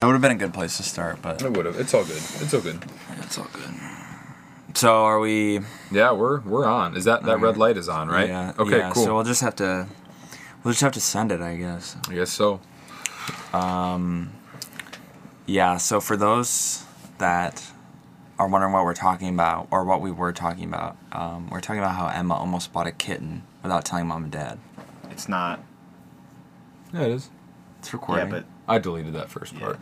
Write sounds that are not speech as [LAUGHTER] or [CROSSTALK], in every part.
That would have been a good place to start, but It would have. It's all good. It's all good. it's all good. So are we? Yeah, we're we're on. Is that that red light is on, right? Yeah. Okay, yeah, cool. So we'll just have to, we'll just have to send it, I guess. I guess so. Yeah. So for those that are wondering what we're talking about, or what we were talking about, um, we're talking about how Emma almost bought a kitten without telling mom and dad. It's not. Yeah, it is. It's recording. Yeah, but I deleted that first Yeah. part.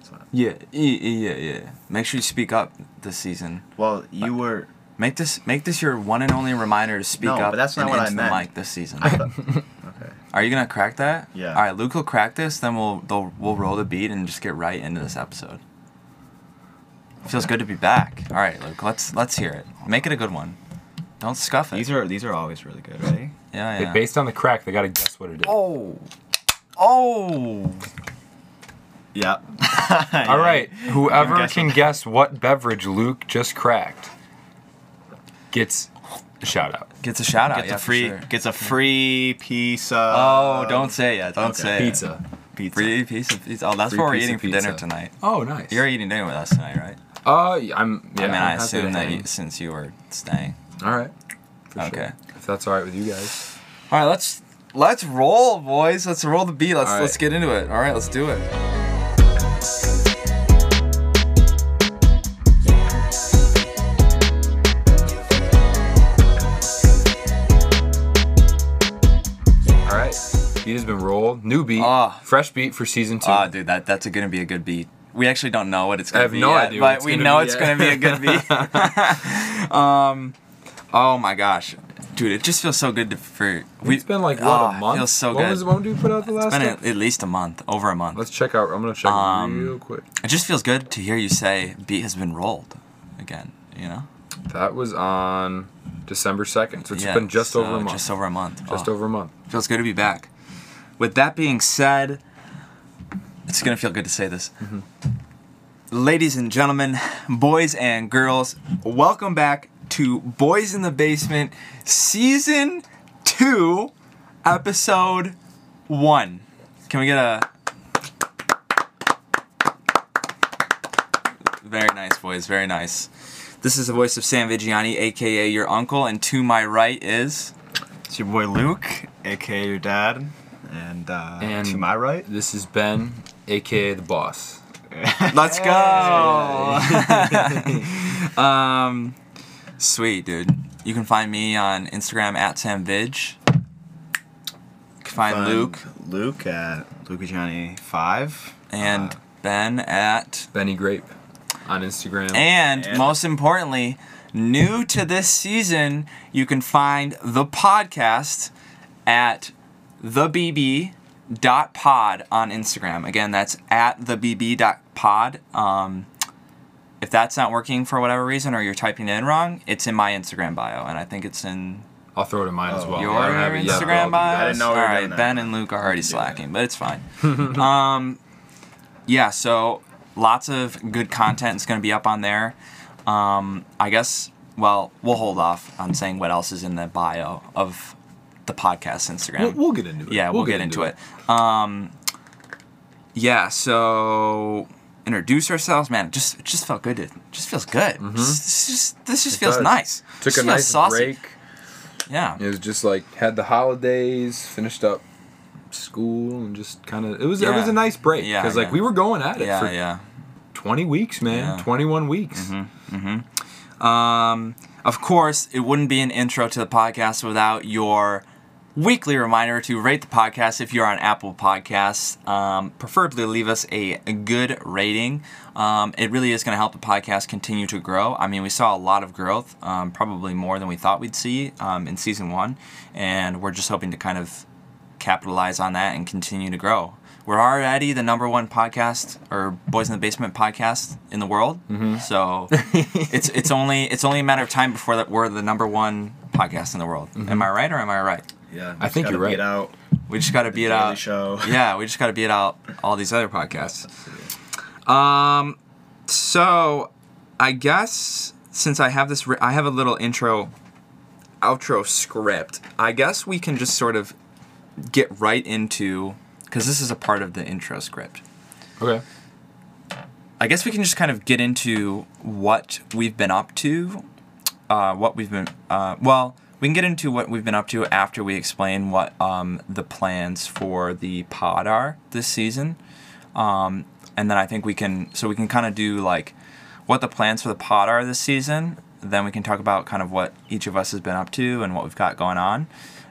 That's not. Yeah, yeah, yeah, yeah. Make sure you speak up this season. Well, you were. Make this make this your one and only reminder to speak up. No, up but that's not and what I into the meant. mic this season. [LAUGHS] Okay. Are you gonna crack that? Yeah. All right, Luke will crack this. Then we'll they'll, we'll roll the beat and just get right into this episode. Feels good to be back. All right, Luke. Let's let's hear it. Make it a good one. Don't scuff it. These are these are always really good, right? yeah, yeah. based on the crack, they gotta guess what it is. oh, oh. [LAUGHS] Yeah. All right, whoever guess can what- guess what beverage Luke just cracked gets a shout out. Gets a shout out. Gets yeah, a for free sure. gets a free piece of. Oh, don't say it. Don't okay. say Pizza. pizza. Free piece of pizza. Oh, that's Free what we're eating of for dinner tonight. Oh, nice. You're eating dinner with us tonight, right? Uh, yeah, I'm. Yeah, I mean, I'm I assume that you, since you were staying. All right. For Okay. Sure. If that's all right with you guys. All right, let's let's roll, boys. Let's roll the beat. Let's All right. let's get into it. All right, let's do it. Beat has been rolled. New beat. Ah. Fresh beat for season two. Ah, dude, that that's gonna be a good beat. We actually don't know what it's gonna I have be no yet, idea but we know be it's gonna be a good [LAUGHS] beat. [LAUGHS] um, oh my gosh, dude, it just feels so good to for. We, it's been like what oh, a month. It feels so when good. Was, when did we put out the last? it's been at, at least a month, over a month. Let's check out. I'm gonna check Um, real quick. it just feels good to hear you say beat has been rolled again. You know, That was on December second, so it's Yeah, been just so over a month. Just over a month. Just Oh. over a month. Feels good to be back. With that being said, it's gonna feel good to say this. Mm-hmm. Ladies and gentlemen, boys and girls, welcome back to Boys in the Basement, Season 2, Episode 1. Can we get a. Very nice, boys, very nice. This is the voice of Sam Vigiani, aka your uncle, and to my right is. It's your boy Luke, aka your dad, and, uh, And- to my right. This is Ben, aka the boss. [LAUGHS] Let's go. [LAUGHS] um, sweet, dude. You can find me on Instagram at samvidge. You can find Find Luke Luke at Luke Johnny five. and Uh, Ben at. Benny Grape on Instagram. And, And- most importantly, new to this season, you can find the podcast at thebb.pod on Instagram. Again, that's at thebb.pod. Um, if that's not working for whatever reason or you're typing it in wrong, it's in my Instagram bio, and I think it's in I'll throw it in mine as Oh, well. your I don't have yet, Instagram bio. I didn't know we were All right. Ben and Luke are already slacking, but it's fine. [LAUGHS] um, yeah, so lots of good content is going to be up on there. Um, I guess. Well, we'll hold off on saying what else is in the bio of the podcast Instagram. We'll, we'll get into it. Yeah, we'll, get, into, it. Um, yeah, so introduce ourselves, man. It just it just felt good. It just feels good. Just- this just this just It feels does. nice. Took a nice break. Yeah. It was just like had the holidays, finished up school, and just kind of it was it was a nice break Yeah, because like yeah. we were going at it Yeah, for yeah. 20 weeks, man. Yeah. 21 weeks. Um, of course, it wouldn't be an intro to the podcast without your weekly reminder to rate the podcast if you're on Apple Podcasts. Um, preferably leave us a good rating. Um, it really is going to help the podcast continue to grow. I mean, we saw a lot of growth, um, probably more than we thought we'd see um, in season one, and we're just hoping to kind of capitalize on that and continue to grow. We're already the number one podcast or Boys in the Basement podcast in the world. Mm-hmm. So [LAUGHS] it's it's only it's only a matter of time before that we're the number one podcast in the world. Mm-hmm. Am I right or am I right? Yeah, I think you're right. Get out. We just got to beat Daily out. Show. [LAUGHS] Yeah, we just got to beat out all these other podcasts. Um, so I guess since I have this, ri- I have a little intro, outro script. I guess we can just sort of get right into because this is a part of the intro script. Okay. I guess we can just kind of get into what we've been up to. Uh, what we've been, uh, well, we can get into what we've been up to after we explain what um, the plans for the pod are this season. Um, and then I think we can, so we can kind of do like what the plans for the pod are this season. Then we can talk about kind of what each of us has been up to and what we've got going on.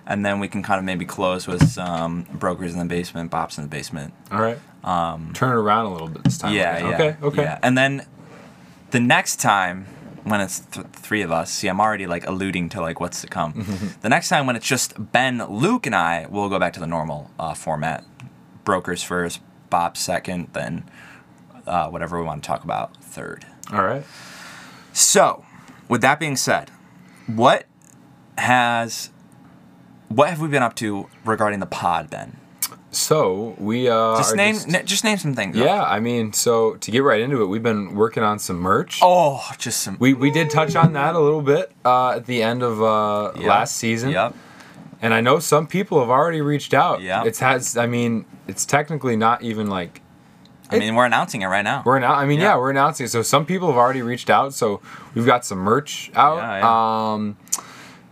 And then we can kind of maybe close with some brokers in the basement, bops in the basement, All right. Um, Turn it around a little bit this time. yeah, yeah. Okay. Okay. Yeah. And then the next time when it's th- three of us, see, I'm already like alluding to like what's to come. the next time when it's just Ben, Luke, and I, we'll go back to the normal uh, format: brokers first, Bob second, then uh, whatever we want to talk about third. All right. So, with that being said, what has what have we been up to regarding the pod, Ben? So we uh, Just are name, just- n- just name some things. yeah, I mean, so to get right into it, we've been working on some merch. Oh, just some. We, we did touch on that a little bit uh, at the end of uh, Yep. last season. Yep. And I know some people have already reached out. Yeah. It's has I mean, it's technically not even like I mean, we're announcing it right now. we're now I mean, yeah. Yeah. we're announcing it. So some people have already reached out. So we've got some merch out. Yeah, Um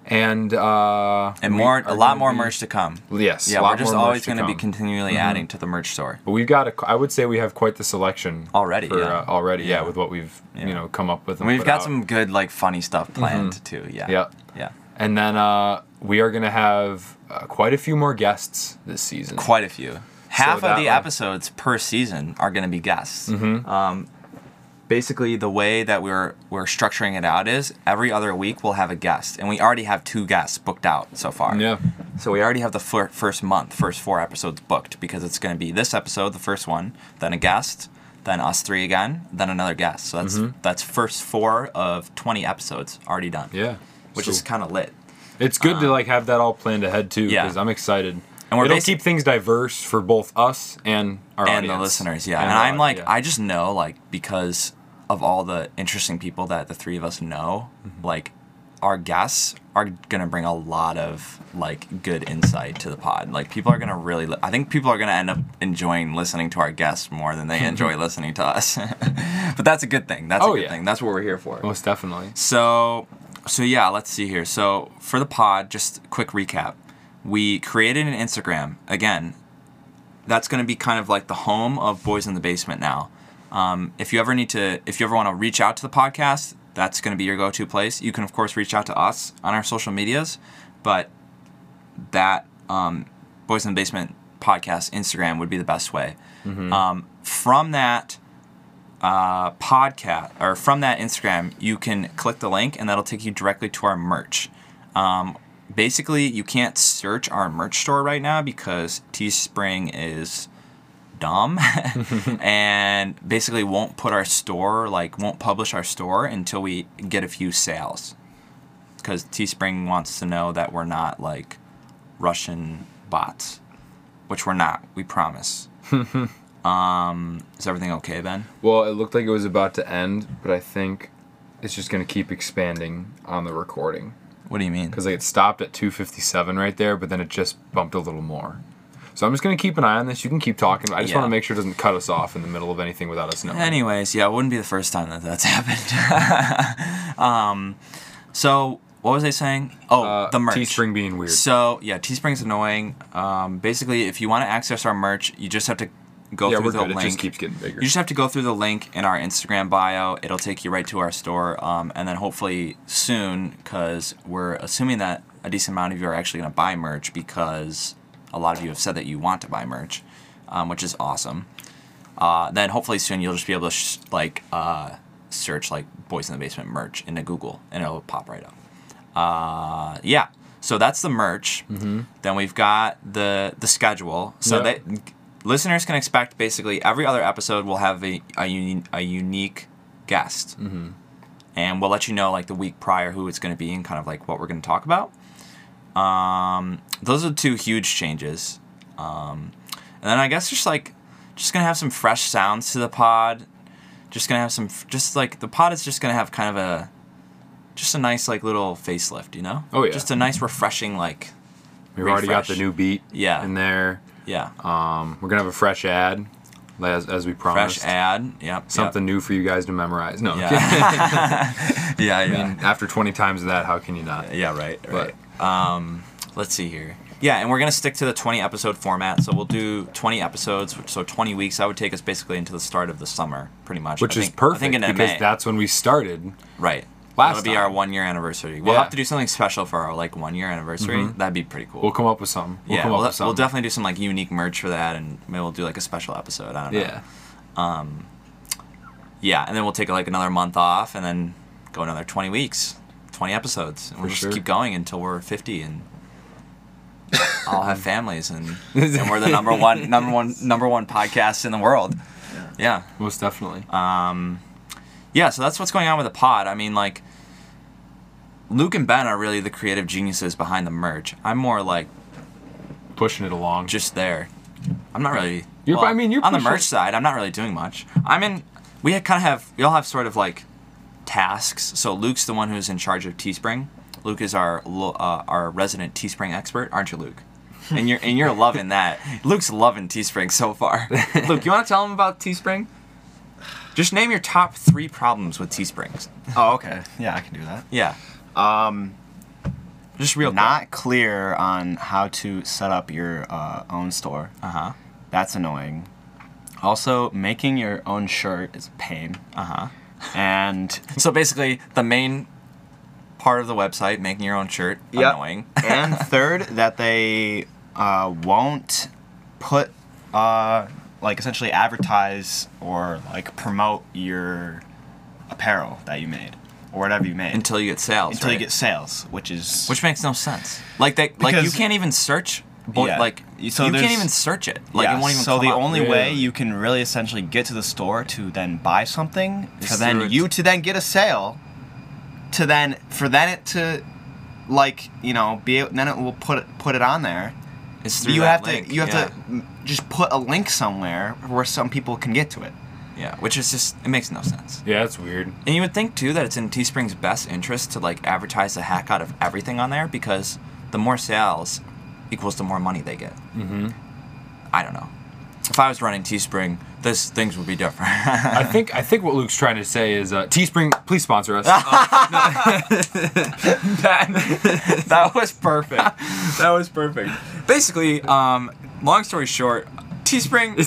and uh and more, a lot more be- merch to come. Yes. Yeah, a lot we're just always going to be come. Mm-hmm. continually adding to the merch store. But we've got a I would say we have quite the selection Already, for, yeah. uh, already, yeah. Yeah. with what we've Yeah. you know come up with. And and we've got out. some good, like, funny stuff planned too. Yeah. Mm-hmm. Yeah. Yeah. And then uh, we are going to have uh, quite a few more guests this season. Quite a few. Half that of the one- episodes per season are going to be guests. Mm-hmm. Um, basically, the way that we're we're structuring it out is every other week we'll have a guest, and we already have two guests booked out so far. Yeah. So we already have the fir- first month, first four episodes booked because it's going to be this episode, the first one, then a guest, then us three again, then another guest. So that's Mm-hmm. that's first four of twenty episodes already done. Yeah. which So is kind of lit. it's good to like have that all planned ahead too yeah. because I'm excited. And we're It'll keep things diverse for both us and our and the listeners, yeah. And And, I'm like, audience, I just know, like, because of all the interesting people that the three of us know, Mm-hmm. like, our guests are gonna bring a lot of like good insight to the pod. Like, people are gonna really. Li- I think people are gonna end up enjoying listening to our guests more than they enjoy [LAUGHS] listening to us. [LAUGHS] but that's a good thing. That's Oh, a good yeah. thing. That's what we're here for. most definitely. So, so yeah, let's see here. So for the pod, just quick recap. We created an Instagram. Again, that's going to be kind of like the home of Boys in the Basement now. Um, if you ever need to, if you ever want to reach out to the podcast, that's going to be your go-to place. You can of course reach out to us on our social medias, but that um, Boys in the Basement podcast Instagram would be the best way. Um, from that uh, podcast or from that Instagram, you can click the link and that'll take you directly to our merch. Um, basically, you can't search our merch store right now because Teespring is dumb [LAUGHS] and basically won't put our store like won't publish our store until we get a few sales because Teespring wants to know that we're not like Russian bots, which we're not. We promise. [LAUGHS] um, is everything okay, Ben? Well, it looked like it was about to end, but I think it's just going to keep expanding on the recording What do you mean? because like it stopped at 257 right there, but then it just bumped a little more. So I'm just going to keep an eye on this. You can keep talking. I just Yeah. want to make sure it doesn't cut us off in the middle of anything without us knowing. Anyways, yeah, it wouldn't be the first time that that's [LAUGHS] happened. [LAUGHS] um, so what was I saying? Oh, Uh, the merch. Teespring being weird. So yeah, Teespring's annoying. Um, basically, if you want to access our merch, you just have to go yeah, through the good. It link. just keeps getting bigger. You just have to go through the link in our Instagram bio. It'll take you right to our store, um, and then hopefully soon, because we're assuming that a decent amount of you are actually going to buy merch because a lot of you have said that you want to buy merch, um, which is awesome. Uh, then hopefully soon you'll just be able to sh- like uh, search like Boys in the Basement merch into Google, and it'll pop right up. Uh, yeah. So that's the merch. Mm-hmm. Then we've got the the schedule. So Yep. that listeners can expect basically every other episode will have a a, uni- a unique guest, mm-hmm. and we'll let you know like the week prior who it's going to be and kind of like what we're going to talk about. Um, those are two huge changes. Um, and then I guess just like just gonna have some fresh sounds to the pod. Just gonna have some just like the pod is just gonna have kind of a just a nice like little facelift, you know? Oh, yeah. Just a nice refreshing like We've already got the new beat Yeah. in there. yeah. Um, we're gonna have a fresh ad. as, as we promised. fresh ad. Yep. Something new for you guys to memorize. No, Yep. Yeah. [LAUGHS] yeah. I Yeah. mean, after 20 times of that, how can you not? Yeah, right. But- Right. Um, let's see here. Yeah, and we're gonna stick to the 20 episode format. So we'll do 20 episodes. which- So 20 weeks. That would take us basically into the start of the summer, pretty much. Which I is think- perfect I think in because May. that's when we started. right. last That'll be our one year anniversary. We'll Yeah. have to do something special for our like one year anniversary. Mhm. That'd be pretty cool. We'll come up with something. We'll yeah, come we'll, up with we'll definitely do some like unique merch for that, and maybe we'll do like a special episode. I don't know. Yeah. Um, yeah, and then we'll take like another month off, and then go another 20 weeks, 20 episodes, and we'll just sure. keep going until we're 50 and [LAUGHS] all have families, and, and we're the number one, number one, number one podcast in the world. Yeah. Most definitely. Um, yeah. So that's what's going on with the pod. I mean, like. Luke and Ben are really the creative geniuses behind the merch. I'm more like Pushing it along. just there. I'm not really. You're- I mean, you're on the merch side. I'm not really doing much. I'm in. We kind of have. We all have sort of like tasks. So Luke's the one who's in charge of Teespring. Luke is our uh, our resident Teespring expert, aren't you, Luke? And you're and you're loving that. Luke's loving Teespring so far. [LAUGHS] Luke, you want to tell him about Teespring? Just name your top three problems with Teesprings. Oh, okay. Yeah, I can do that. Yeah, Um, just real not clear on how to set up your uh, own store. Uh huh. That's annoying. Also, making your own shirt is a pain. Uh huh. And So basically, the main part of the website, making your own shirt, Yep. annoying. and third, that they uh, won't put uh, like essentially advertise or like promote your apparel that you made or whatever you made until you get sales. until you get sales, which is which makes no sense. Like they, like you can't even search. Bo- Yeah. Like So you can't even search it. Like yeah, it won't even. so come the up. only way you can really essentially get to the store to then buy something Is for then you to then get a sale to then for then it to like you know be able, then it will put it put it on there It's through you that have link, to you have yeah. to just put a link somewhere where some people can get to it Yeah, which is just it makes no sense. yeah, it's weird. And you would think too that it's in Teespring's best interest to like advertise the heck out of everything on there because the more sales equals the more money they get. Mm-hmm. I don't know. If I was running Teespring, this things would be different. I [LAUGHS] think I think what Luke's trying to say is uh, Teespring, please sponsor us. [LAUGHS] [LAUGHS] that, that was perfect. That was perfect. Basically, um, long story short, Teespring,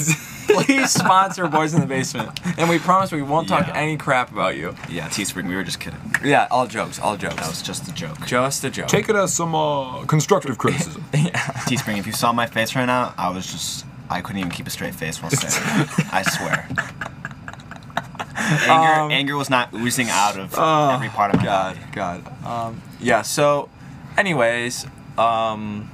please sponsor Boys in the Basement, and we promise we won't talk Yeah. any crap about you. yeah teespring we were just kidding Yeah, all jokes, all jokes. that was just a joke just a joke. Take it as some uh, constructive criticism. [LAUGHS] Yeah. Teespring if you saw my face right now i was just i couldn't even keep a straight face while saying [LAUGHS] i swear anger, Um, anger was not oozing out of Oh, every part of my God, body God. Um, yeah. So, anyways, um,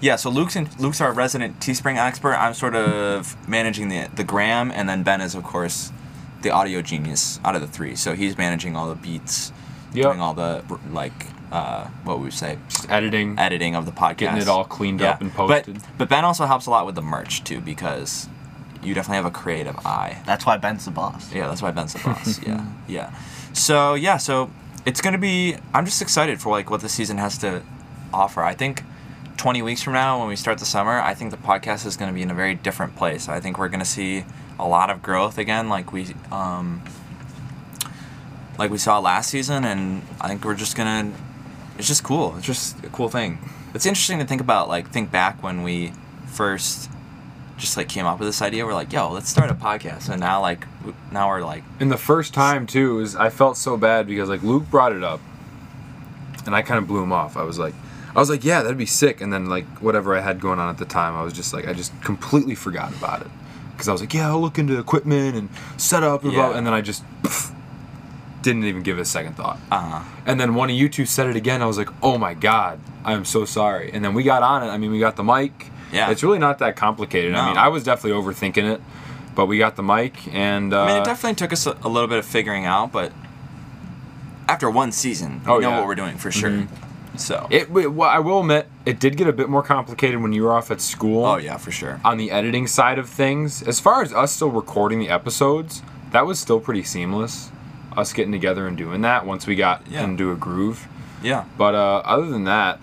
yeah. So Luke's in, Luke's our resident Teespring expert. I'm sort of managing the the gram, and then Ben is of course the audio genius out of the three. So he's managing all the beats, Yep. doing all the like uh, what would we say editing. editing of the podcast, Getting it all cleaned up and posted. But but Ben also helps a lot with the merch too because you definitely have a creative eye. that's why ben's the boss Yeah, that's why Ben's the boss. [LAUGHS] yeah, yeah. So yeah, so it's gonna be. I'm just excited for like what the season has to offer. I think 20 weeks from now, when we start the summer, I think the podcast is gonna be in a very different place. I think we're gonna see a lot of growth again, like we um, like we saw last season, and I think we're just gonna. It's just cool. It's just a cool thing. It's interesting to think about. Like think back when we first just like came up with this idea. We're like, yo, let's start a podcast, and now like now we're like, And the first time too is I felt so bad because like Luke brought it up, and I kind of blew him off. I was like, I was like, yeah, that'd be sick. And then like whatever I had going on at the time, I was just like, I just completely forgot about it because I was like, yeah, I'll look into equipment and setup, and, blah, Yeah. and then I just didn't even give it a second thought. uh, And then one of you two said it again. I was like, oh my god, I'm so sorry. And then we got on it. I mean, we got the mic. Yeah. It's really not that complicated. I mean, I was definitely overthinking it, but we got the mic and. Uh, I mean, it definitely took us a, a little bit of figuring out, but after one season, we Oh, know yeah. what we're doing for sure. Mhm. So, It, well, I will admit, it did get a bit more complicated when you were off at school. oh yeah, for sure. On the editing side of things, as far as us still recording the episodes, that was still pretty seamless. Us getting together and doing that once we got Yeah. into a groove. Yeah, But uh, other than that,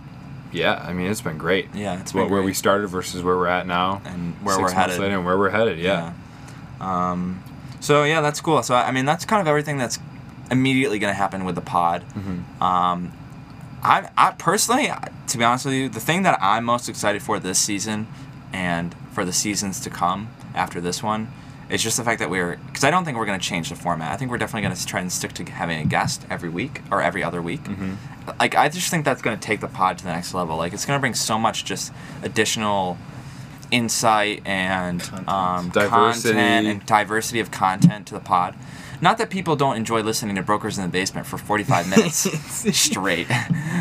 yeah, I mean, it's been great. yeah, it's What, where we started versus where we're at now, and where six we're headed. later, and where we're headed. Yeah. Um, so yeah, that's cool. So I mean, that's kind of everything that's immediately going to happen with the pod. Um, I, I personally, to be honest with you, the thing that I'm most excited for this season, and for the seasons to come after this one, is just the fact that we're because I don't think we're going to change the format. I think we're definitely going to try and stick to having a guest every week or every other week. Like I just think that's going to take the pod to the next level. Like it's going to bring so much just additional insight and Content. um, Diversity. content and diversity of content to the pod. Not that people don't enjoy listening to Brokers in the Basement for 45 minutes [LAUGHS] straight,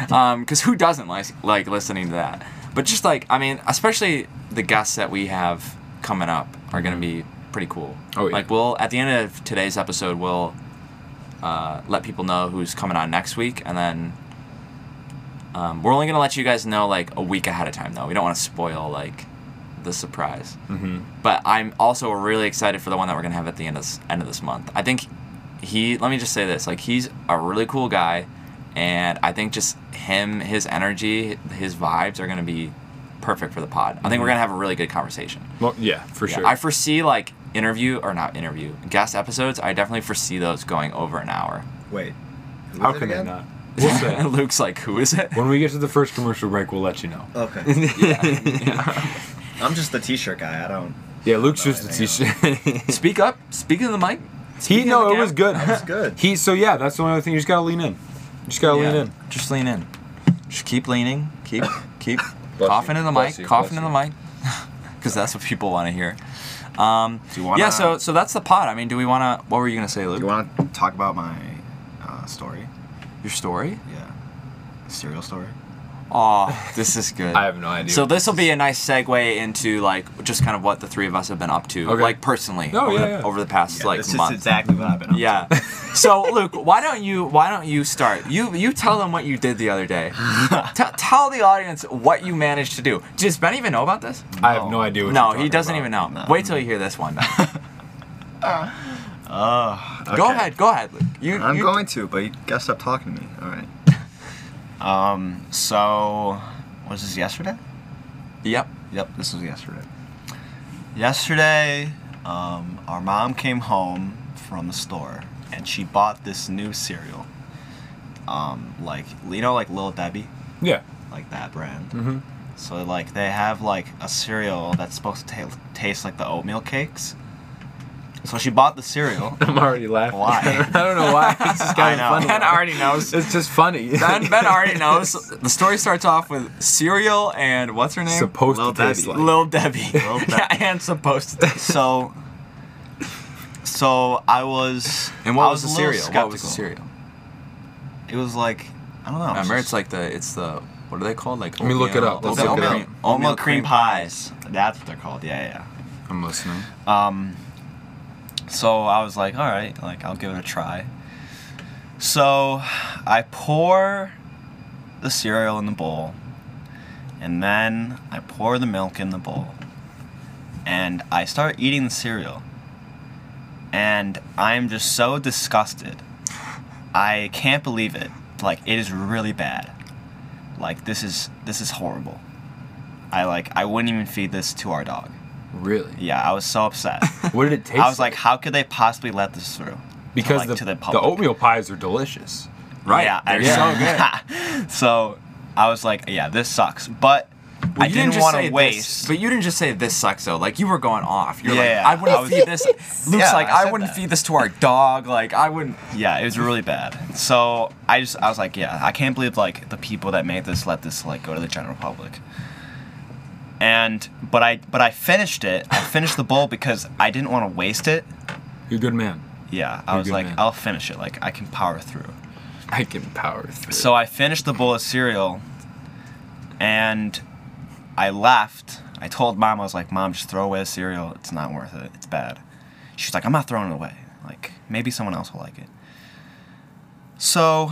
because who doesn't like like listening to that? But just like I mean, especially the guests that we have coming up are going to be pretty cool. Oh, yeah. Like we'll at the end of today's episode, we'll uh, let people know who's coming on next week, and then um, we're only going to let you guys know like a week ahead of time, though. We don't want to spoil like the surprise. Mm-hmm. But I'm also really excited for the one that we're gonna have at the end of this, end of this month. I think he. Let me just say this: like he's a really cool guy, and I think just him, his energy, his vibes are gonna be perfect for the pod. I think we're gonna have a really good conversation. Well, yeah, for Yeah, sure. I foresee like interview or not interview guest episodes. I definitely foresee those going over an hour. Wait. How was it can they not? We'll say. [LAUGHS] Luke's like, "Who is it?" when we get to the first commercial break, we'll let you know. Okay. [LAUGHS] yeah. [LAUGHS] I'm just the t-shirt guy. I don't. Yeah, Luke's just a anything t-shirt. [LAUGHS] Speak up. Speak in the mic. he no, it was good. That was good. [LAUGHS] He so yeah, that's the only other thing. You just gotta lean in. You just gotta lean in. Just lean in. Just keep leaning. Keep [LAUGHS] keep coughing you, in the mic. you, coughing bless in the mic. Because that's what people want to hear. Um, Do you wanna- yeah. So so that's the pot. I mean, do we want to? What were you gonna say, Luke? You want to talk about my uh, story? Your story? Yeah. Serial story. Oh, this is good. [LAUGHS] I have no idea. So this will be a nice segue into like just kind of what the three of us have been up to, Okay. like personally, Oh, over, yeah, the, yeah. over the past Yeah, like this month. is exactly what I've been up to. Yeah. [LAUGHS] So [LAUGHS] Luke, why don't you why don't you start? You you tell them what you did the other day. T- tell the audience what you managed to do. Does Ben even know about this? I have no idea what no, you're he doesn't about. even know. No. Wait till you hear this one. Ben. Oh. Uh, go ahead, go ahead, Luke. You, I'm you- going to, but you gotta stop talking to me. All right. Um. So, was this yesterday? Yep. Yep. This was yesterday. Yesterday, um, our mom came home from the store and she bought this new cereal. Um, like you know, like Little Debbie, Yeah. like that brand. Mm-hmm. So like they have like a cereal that's supposed to ta- taste like the oatmeal cakes. So she bought the cereal. [LAUGHS] I'm already laughing. Why? [LAUGHS] I don't know why. It's just kind of funny. Ben already knows. It's just funny. Ben, ben [LAUGHS] already knows. The story starts off with cereal and what's her name? supposed Lil to taste Debbie. like. Lil Debbie. Lil Debbie. yeah, and supposed to. so, so I was. And what I was the a little cereal? What was the cereal? It was like I don't know. I remember just- it's like the it's the what are they called? Like Let me look it up. the Let's oatmeal look it cream, up. oatmeal cream pies. That's what they're called. Yeah, yeah. I'm listening. Um. So I was like, all right, like I'll give it a try. So I pour the cereal in the bowl, and then I pour the milk in the bowl, and I start eating the cereal. And I'm just so disgusted. I can't believe it. Like it is really bad. Like this is this is horrible. I like I wouldn't even feed this to our dog. Really? Yeah, I was so upset. [LAUGHS] What did it taste? I was like, how could they possibly let this through? because like, the, the the oatmeal pies are delicious. Right. Yeah, They're I- so [LAUGHS] good. so I was like, yeah, this sucks. But I you didn't, just want to waste. This, but you didn't just say this sucks though. Like you were going off. You're Yeah, like, yeah, I wouldn't I was- feed this. Luke's Yeah, like, I I, wouldn't that. feed this to our dog. Like I wouldn't. yeah, it was really bad. So I just I was like, yeah, I can't believe like the people that made this let this like go to the general public. And but I but I finished it. I finished the bowl because I didn't want to waste it. You're a good man. Yeah, I You're was like, man. I'll finish it. Like I can power through. I can power through. So I finished the bowl of cereal and I left. I told mom, I was like, Mom, just throw away the cereal. It's not worth it. It's bad. She's like, I'm not throwing it away. Like, maybe someone else will like it. So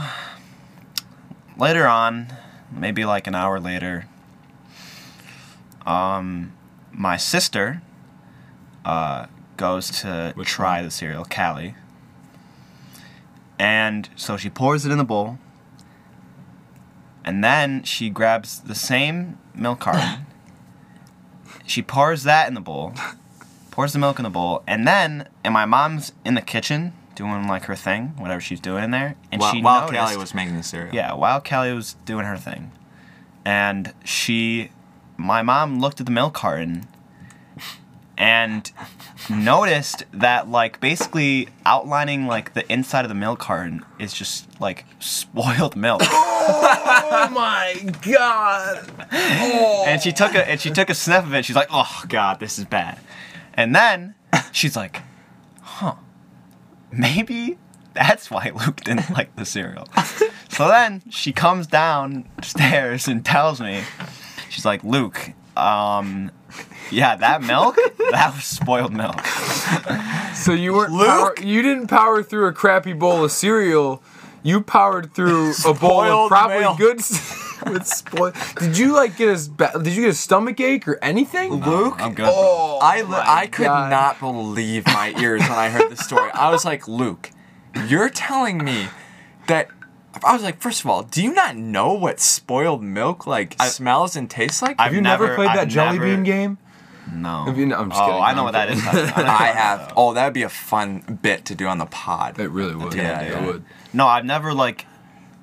later on, maybe like an hour later, um, my sister uh, goes to Which try one? the cereal, Callie. And so she pours it in the bowl. And then she grabs the same milk carton. [LAUGHS] she pours that in the bowl. pours the milk in the bowl, and then and my mom's in the kitchen doing like her thing, whatever she's doing in there, and While, she while noticed, Callie was making the cereal. yeah, while Callie was doing her thing, and she, my mom looked at the milk carton, and noticed that like basically outlining like the inside of the milk carton is just like spoiled milk. [LAUGHS] Oh my god! [LAUGHS] and she took a and she took a sniff of it. She's like, "Oh God, this is bad." And then she's like, "Huh, maybe that's why Luke didn't like the cereal." [LAUGHS] so then she comes downstairs and tells me, she's like, "Luke, um, yeah, that milk, that was spoiled milk." So you weren't Luke? power, you didn't power through a crappy bowl of cereal. You powered through a bowl of Spoiled probably milk. good [LAUGHS] with spoiled. Did you like get a s- ba- did you get a stomach ache or anything? Luke, I'm good. Oh, I, li- I could God. not believe my ears when I heard this story. I was like, Luke, you're telling me that. I was like, first of all, do you not know what spoiled milk like smells and tastes like? I've you never, never- played that I've jelly never- bean game? No. Have you- no, I'm just oh, kidding. I know what that is. [LAUGHS] I, know I that, have. though. Oh, that'd be a fun bit to do on the pod. It really would. Yeah, it yeah. would. No, I've never like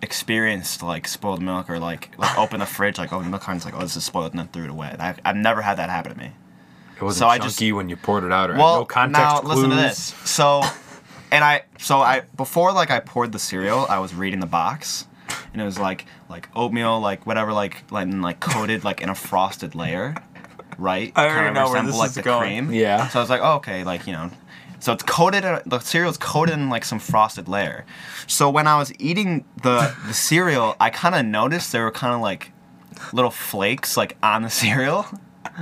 experienced like spoiled milk or like like open the fridge like open the milk carton's like oh this is spoiled and then threw it away. I, I've never had that happen to me. It wasn't So I chunky just- when you poured it out, or Well, no context now clues. listen to this. So, and I so I before like I poured the cereal, I was reading the box, and it was like like oatmeal like whatever like like and, like coated like in a frosted layer, right? I already Kinda know where resemble, this like is the going. cream. Yeah. So I was like, oh, okay, like you know. So it's coated. in- The cereal's coated in like some frosted layer. So when I was eating the the cereal, I kind of noticed there were kind of like little flakes like on the [LAUGHS] cereal. [LAUGHS]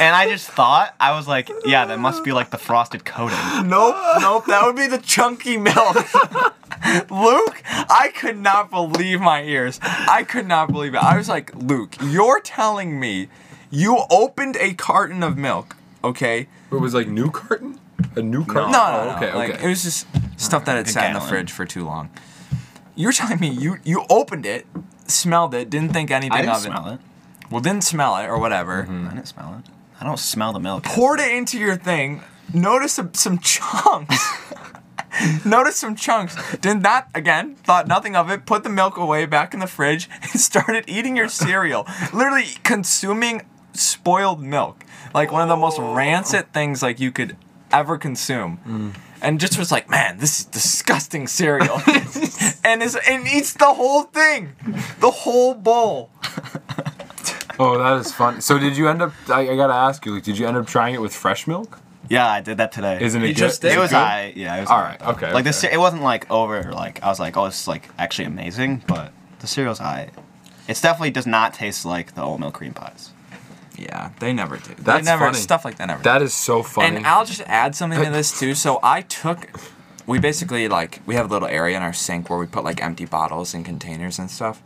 and I just thought I was like, yeah, that must be like the frosted coating. Nope, nope. That would be the chunky milk. [LAUGHS] Luke, I could not believe my ears. I could not believe it. I was like, Luke, you're telling me you opened a carton of milk, okay? It was like new carton. A new carton. No, no, Oh, no. Okay, like, okay. It was just stuff that had Good sat in the fridge for too long. You're telling me you you opened it, smelled it, didn't think anything I didn't of smell it. Well, didn't smell it or whatever. Mm-hmm. I didn't smell it. I don't smell the milk. poured it into your thing, noticed some, some chunks. [LAUGHS] noticed some chunks. Did that again, thought nothing of it, put the milk away back in the fridge, [LAUGHS] and started eating your cereal. Literally consuming spoiled milk. Like one of the most rancid things like you could ever consume. Mm. And just was like, man, this is disgusting [LAUGHS] cereal. and is and eats the whole thing. The whole bowl. [LAUGHS] Oh, that is fun. So did you end up? I, I gotta ask you. Like, did you end up trying it with fresh milk? Yeah, I did that today. Isn't it You good? just did? It was good? I. Yeah, it was. Alright, okay, Like the okay. ce- it wasn't like over. Like I was like, oh, it's like actually amazing. But the cereal's I. It definitely does not taste like the oatmeal cream pies. Yeah, they never do. They never funny. stuff like that never. That is so funny. And I'll just add something to [LAUGHS] this too. So I took, we basically like we have a little area in our sink where we put like empty bottles and containers and stuff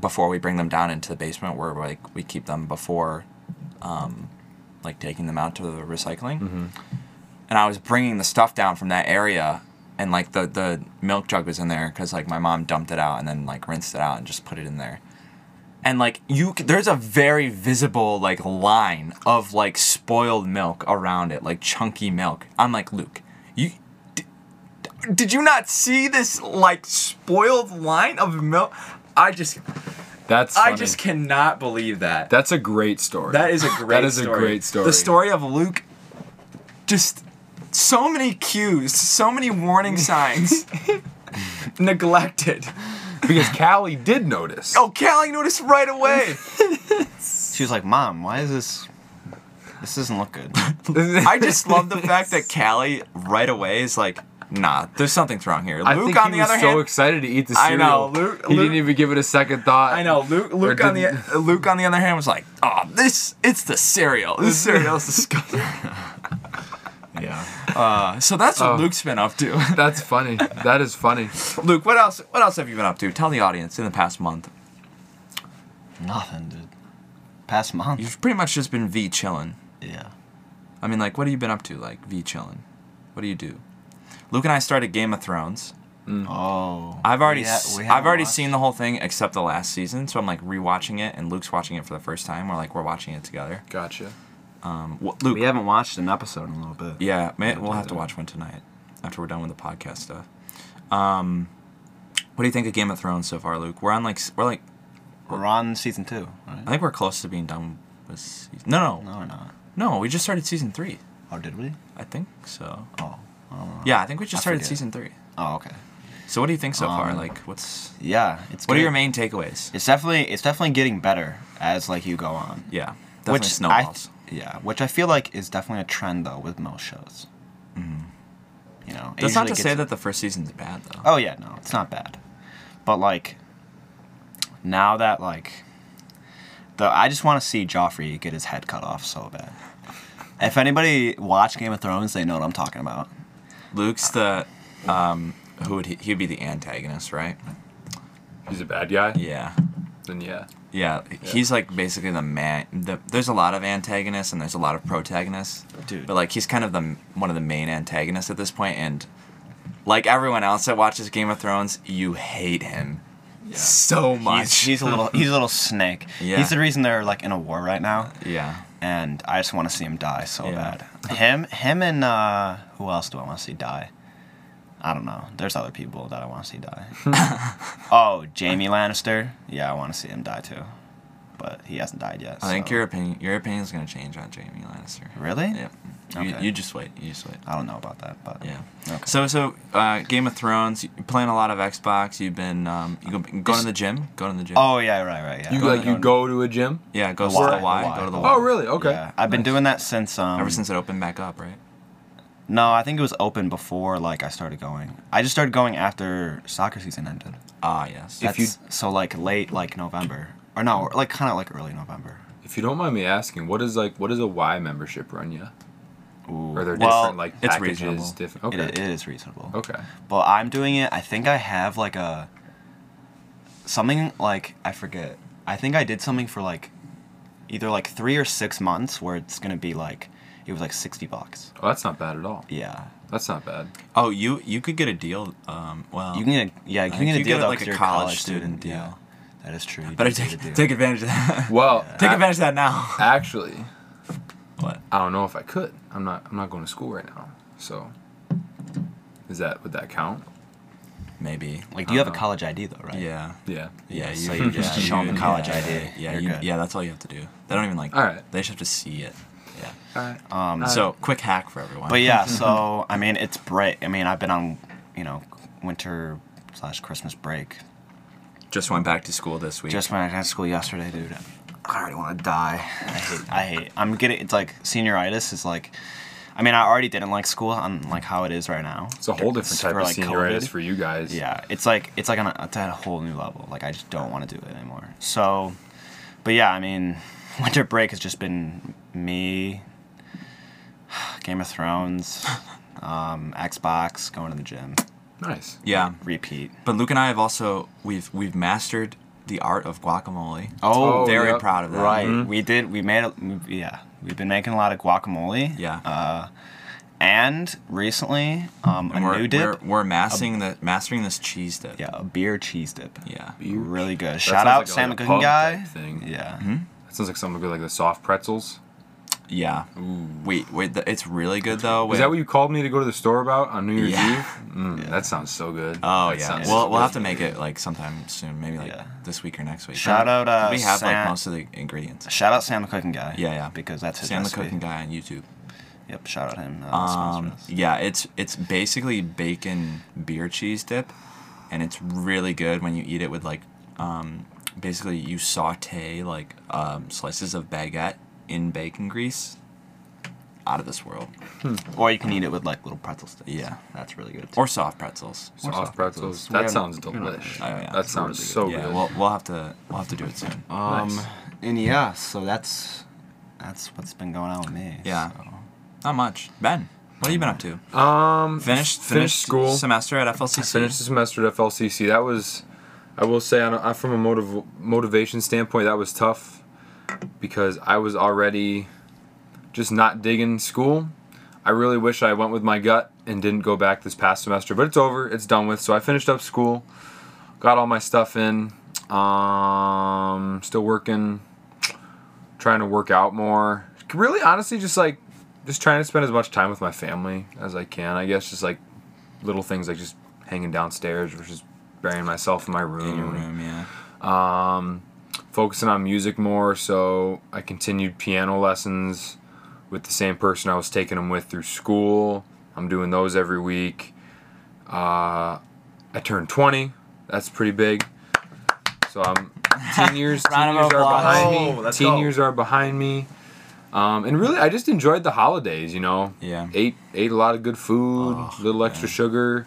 before we bring them down into the basement where like we keep them before, um, like taking them out to the recycling. And I was bringing the stuff down from that area. And like the, the milk jug was in there because like my mom dumped it out and then like rinsed it out and just put it in there and like you there's a very visible like line of like spoiled milk around it like chunky milk i'm like luke you d- d- did you not see this like spoiled line of milk i just That's. i just cannot believe that That's a great story. that is a great That is story. a great story. the story of luke just so many cues so many warning signs [LAUGHS] neglected because Callie did notice. oh callie noticed right away [LAUGHS] She was like, "Mom, why is this? This doesn't look good." [LAUGHS] I just love the fact that Callie right away is like, nah, there's something's wrong here. I Luke, think on he the was other so hand, excited to eat the cereal. I know, Luke- he Luke- didn't even give it a second thought. I know Luke. Luke on the Luke on the other hand was like, oh, this it's the cereal. This cereal is [LAUGHS] disgusting. [LAUGHS] yeah. Uh, so that's what Oh. Luke's been up to. [LAUGHS] That's funny. That is funny. Luke, what else? What else have you been up to? Tell the audience in the past month. Nothing, dude. Past month. You've pretty much just been V chilling. yeah. I mean, like, what have you been up to? Like V chilling. What do you do? Luke and I started Game of Thrones. Oh. I've already We ha- we I've already watched- seen the whole thing except the last season, so I'm like rewatching it, and Luke's watching it for the first time. We're like we're watching it together. Gotcha. Um, wh- Luke, We haven't watched an episode in a little bit. yeah, man, we'll do have to watch one tonight after we're done with the podcast stuff. Um, what do you think of Game of Thrones so far, Luke? We're on like we're like We're on season two, right? I think we're close to being done with season. No, no, No, we're not. no. We just started season three. Oh, did we? I think so. Oh. Know. Yeah, I think we just I started forget. season three. Oh, okay. So what do you think so far? Um, Like, what's Yeah, it's. what are your main takeaways? It's definitely it's definitely getting better as like you go on. Yeah, definitely which snowballs. I, yeah, which I feel like is definitely a trend though with most shows. You know, That's not to say that the first season's bad though. Oh yeah, no, it's not bad. But like now that like the I just want to see Joffrey get his head cut off so bad. If anybody watched Game of Thrones, they know what I'm talking about. Luke's the um, who would he? He'd be the antagonist, right? He's a bad guy. Yeah. Then yeah. Yeah, he's like basically the man. The, there's a lot of antagonists and there's a lot of protagonists, Dude. But like he's kind of the one of the main antagonists at this point, and like everyone else that watches Game of Thrones, you hate him so much. He's, he's a little he's a little [LAUGHS] snake. Yeah. He's the reason they're like in a war right now. yeah, and I just want to see him die so Yeah. bad. Him, him, and uh, who else do I want to see die? I don't know. There's other people that I want to see die. [LAUGHS] oh, Jaime Lannister. Yeah, I want to see him die too, but he hasn't died yet. I think your opinion your opinion's gonna change on Jaime Lannister. really. Yeah, you, Okay. you just wait. You just wait. I don't know about that, but Yeah. Okay. So so uh, Game of Thrones. You're playing a lot of Xbox. You've been um, you go, going to the gym. Going to the gym. oh yeah, right, right, yeah. You Go like ahead. you go to a gym? yeah. Go The to the the Y. Y, Go to the the Y. Oh really? Okay. Yeah, I've been doing that since um. Ever since it opened back up, right? No, I think it was open before like I started going. I just started going after soccer season ended. Ah yes. If you- That's- so like late like November or no, like kind of like early November. If you don't mind me asking, what is like what does a Y membership run you? Ooh. Are there well, different like it's packages? reasonable. Different. It, Okay. it is reasonable. Okay. But I'm doing it. I think I have like a something like I forget. I think I did something for like either like three or six months where it's gonna be like it was like sixty bucks. Oh, that's not bad at all. Yeah, That's not bad. Oh, you you could get a deal. Um, well, you can get a, yeah you I can get a you deal get, though like, 'cause a you're college student deal. Yeah, that is true. You better do get a take take advantage of that. [LAUGHS] Well, take I- advantage of that now. [LAUGHS] Actually, What? I don't know if I could. I'm not. I'm not going to school right now. So, is that would that count? Maybe. Like, do you have a Uh-huh. college ID though, right? Yeah. Yeah. Yeah, Yeah, you, so you just yeah, show 'em you- the college yeah, ID. Yeah, You're you, yeah, that's all you have to do. They don't even like. All right. They just have to see it. Yeah. All right. Um, So quick hack for everyone. But yeah, so [LAUGHS] I mean, it's break. I mean, I've been on, you know, winter slash Christmas break. just went back to school this week. Just went back to school yesterday, dude. I already want to die. I hate. I hate. I'm getting. It's like senioritis is like. I mean, I already didn't like school on like how it is right now. It's a whole different type For, of senioritis COVID. for you guys. Yeah, it's like it's like on a, it's at a whole new level. Like I just don't want to do it anymore. So, but yeah, I mean, [LAUGHS] winter break has just been me, Game of Thrones, [LAUGHS] um, Xbox, going to the gym, Nice. yeah. repeat. But Luke and I have also we've we've mastered the art of guacamole. Oh, very yep. proud of that. right. Mhm. We did. We made a. Yeah, we've been making a lot of guacamole. Yeah. Uh, and recently, um, And a we're, new dip. we're we're mastering the mastering this cheese dip. yeah, a beer cheese dip. Yeah. Really good. That Shout out like Sam the like a Cooking Guy. Thing. Yeah. That sounds like something good, like the soft pretzels. Yeah. Wait, wait. The, it's really good though. Is that what you called me to go to the store about on New Year's Yeah. Eve? [LAUGHS] Mm, That sounds so good. Oh That yeah. sounds We'll we'll have to make it like sometime soon. Maybe like Yeah. this week or next week. Shout out, uh, we have like Sam- most of the ingredients. Shout out Sam the Cooking Guy. Yeah, yeah. Because that's his Sam the recipe. cooking guy on YouTube. Yep. Shout out him. Uh, Um, us. yeah, it's it's basically bacon beer cheese dip, and it's really good when you eat it with like, um, basically you saute like um, slices of baguette in bacon grease. Out of this world, Or you can eat it with like little pretzel sticks. Yeah. That's really good. Too. or soft pretzels. Soft, soft pretzels. pretzels. That haven't- sounds we don't- delish. Oh, yeah. That sounds really so yeah, good. we'll we'll have to we'll have to do it soon. Um, Nice. and yeah, so that's that's what's been going on with me. Yeah. so. Not much. Ben, what have you been up to? um, Finished finished finished school. semester at FLCC. I finished the semester at FLCC. That was, I will say, on a, from a motiv- motivation standpoint, that was tough because I was already just not digging school. I really wish I went with my gut and didn't go back this past semester, but it's over. It's done with. So I finished up school, got all my stuff in. Um, still working, trying to work out more. really, honestly, just like just trying to spend as much time with my family as I can. I guess just like little things like just hanging downstairs versus burying myself in my room. In your room, yeah. Um, focusing on music more. So I continued piano lessons with the same person I was taking them with through school. I'm doing those every week. Uh, I turned 20. That's pretty big. So I'm [LAUGHS] teen years. teen Round of years are behind Oh, me. let's teen go. years are behind me. Um, and really, I just enjoyed the holidays. You know, Yeah. ate ate a lot of good food, Oh, little extra man. sugar.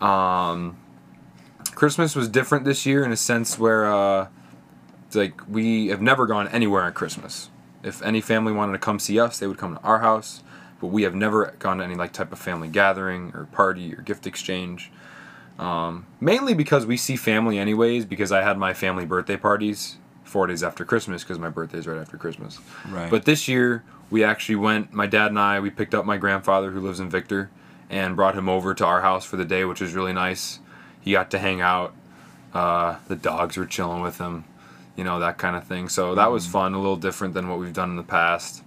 Um, Christmas was different this year in a sense where uh, it's like we have never gone anywhere on Christmas. If any family wanted to come see us, they would come to our house, but we have never gone to any like type of family gathering or party or gift exchange. Um, mainly because we see family anyways. Because I had my family birthday parties four days after Christmas because my birthday is right after Christmas. Right. But this year we actually went. My dad and I we picked up my grandfather who lives in Victor, and brought him over to our house for the day, which was really nice. He got to hang out. Uh, the dogs were chilling with him, you know that kind of thing. So that was fun, a little different than what we've done in the past.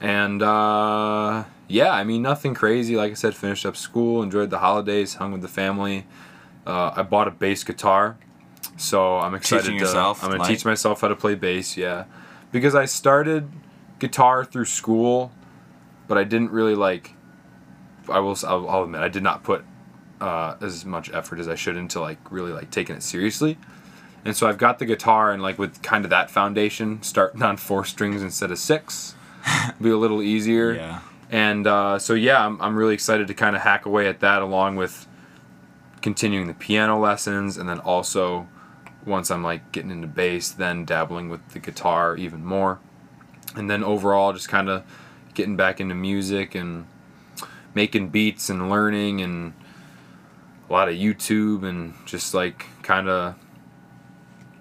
And uh, yeah, I mean nothing crazy. Like I said, finished up school, enjoyed the holidays, hung with the family. Uh, I bought a bass guitar, so I'm excited Teaching to. yourself, I'm gonna like- teach myself how to play bass. Yeah, because I started guitar through school, but I didn't really like. I will. I'll, I'll admit I did not put uh, as much effort as I should into like really like taking it seriously. And so I've got the guitar and like with kind of that foundation, starting on four strings instead of six, be a little easier. [LAUGHS] Yeah. And uh, so yeah, I'm, I'm really excited to kind of hack away at that along with continuing the piano lessons and then also once I'm like getting into bass, then dabbling with the guitar even more. And then overall just kind of getting back into music and making beats and learning and a lot of YouTube and just like kind of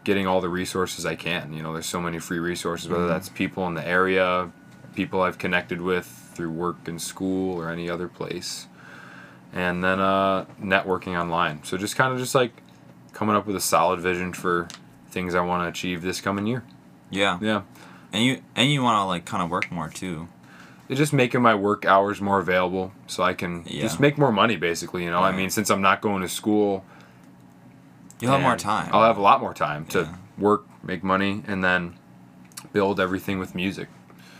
getting all the resources I can. You know, there's so many free resources, whether that's people in the area, people I've connected with through work and school or any other place, and then uh, networking online. So just kind of just like coming up with a solid vision for things I want to achieve this coming year. Yeah. Yeah. And you and you want to like kind of work more too. It's just making my work hours more available so I can Yeah. just make more money basically, you know. I mean, since I'm not going to school, You'll have more time. I'll have a lot more time to Yeah. work, make money, and then build everything with music.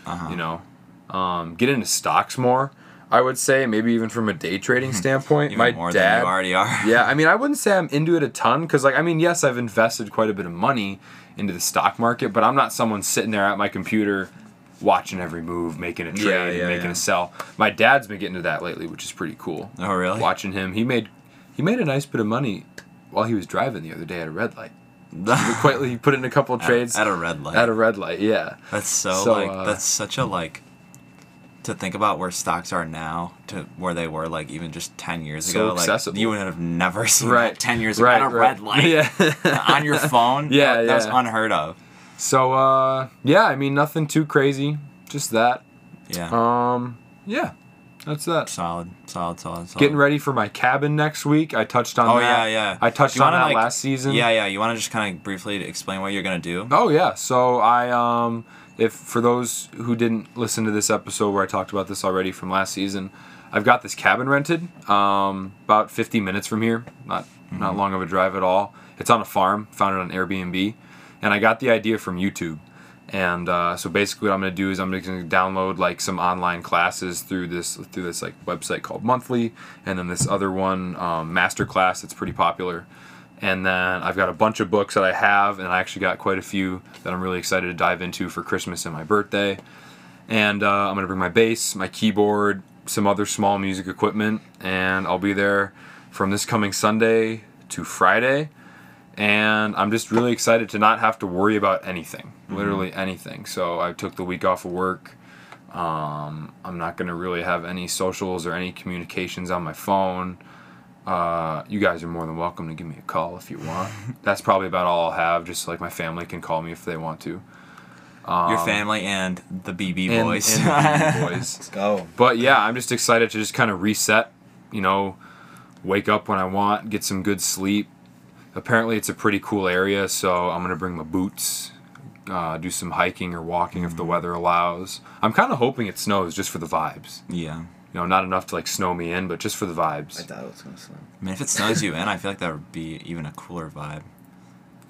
Uh-huh. You know, um, get into stocks more. I would say maybe even from a day trading [LAUGHS] standpoint. My more dad, than you already are. [LAUGHS] yeah, I mean, I wouldn't say I'm into it a ton because, like, I mean, yes, I've invested quite a bit of money into the stock market, but I'm not someone sitting there at my computer watching every move, making a trade, Yeah, yeah, making yeah. a sell. My dad's been getting to that lately, which is pretty cool. Oh really? Watching him, he made he made a nice bit of money while he was driving the other day at a red light. He quite he put in a couple trades at, at a red light. at a red light. Yeah. that's so, So, like uh, that's such a like to think about where stocks are now to where they were like even just 10 years So ago like you would have never seen Right. that 10 years ago Right. at a right. red light Yeah. [LAUGHS] on your phone [LAUGHS] Yeah, that, that was unheard of so uh, yeah, I mean nothing too crazy, just that. yeah Um, yeah, that's that. solid solid solid solid Getting ready for my cabin next week. I touched on oh that. yeah yeah I touched on that like- last season. yeah yeah you want to just kind of briefly explain what you're gonna do Oh yeah. So I um if for those who didn't listen to this episode where I talked about this already from last season, I've got this cabin rented um about 50 minutes from here. Not not long of a drive at all. It's on a farm, found it on Airbnb, and I got the idea from YouTube. And uh, so basically, what I'm gonna do is I'm gonna download like some online classes through this through this like website called Monthly, and then this other one, um, Masterclass, that's pretty popular. And then I've got a bunch of books that I have, and I actually got quite a few that I'm really excited to dive into for Christmas and my birthday. And uh, I'm gonna bring my bass, my keyboard, some other small music equipment, and I'll be there from this coming Sunday to Friday. And I'm just really excited to not have to worry about anything, literally anything. So I took the week off of work. Um, I'm not gonna really have any socials or any communications on my phone. Uh, you guys are more than welcome to give me a call if you want. [LAUGHS] That's probably about all I'll have. Just like my family can call me if they want to. your family and the bb Um, And- boys and the [LAUGHS] boys. Let's go. But yeah, I'm just excited to just kind of reset. You know, wake up when I want, get some good sleep. Apparently, it's a pretty cool area, so I'm gonna bring my boots. uh, do some hiking or walking if the weather allows. I'm kind of hoping it snows just for the vibes. Yeah. You know, not enough to like snow me in, but just for the vibes. I thought it was gonna snow. I mean, if it snows you in, I feel like that would be even a cooler vibe.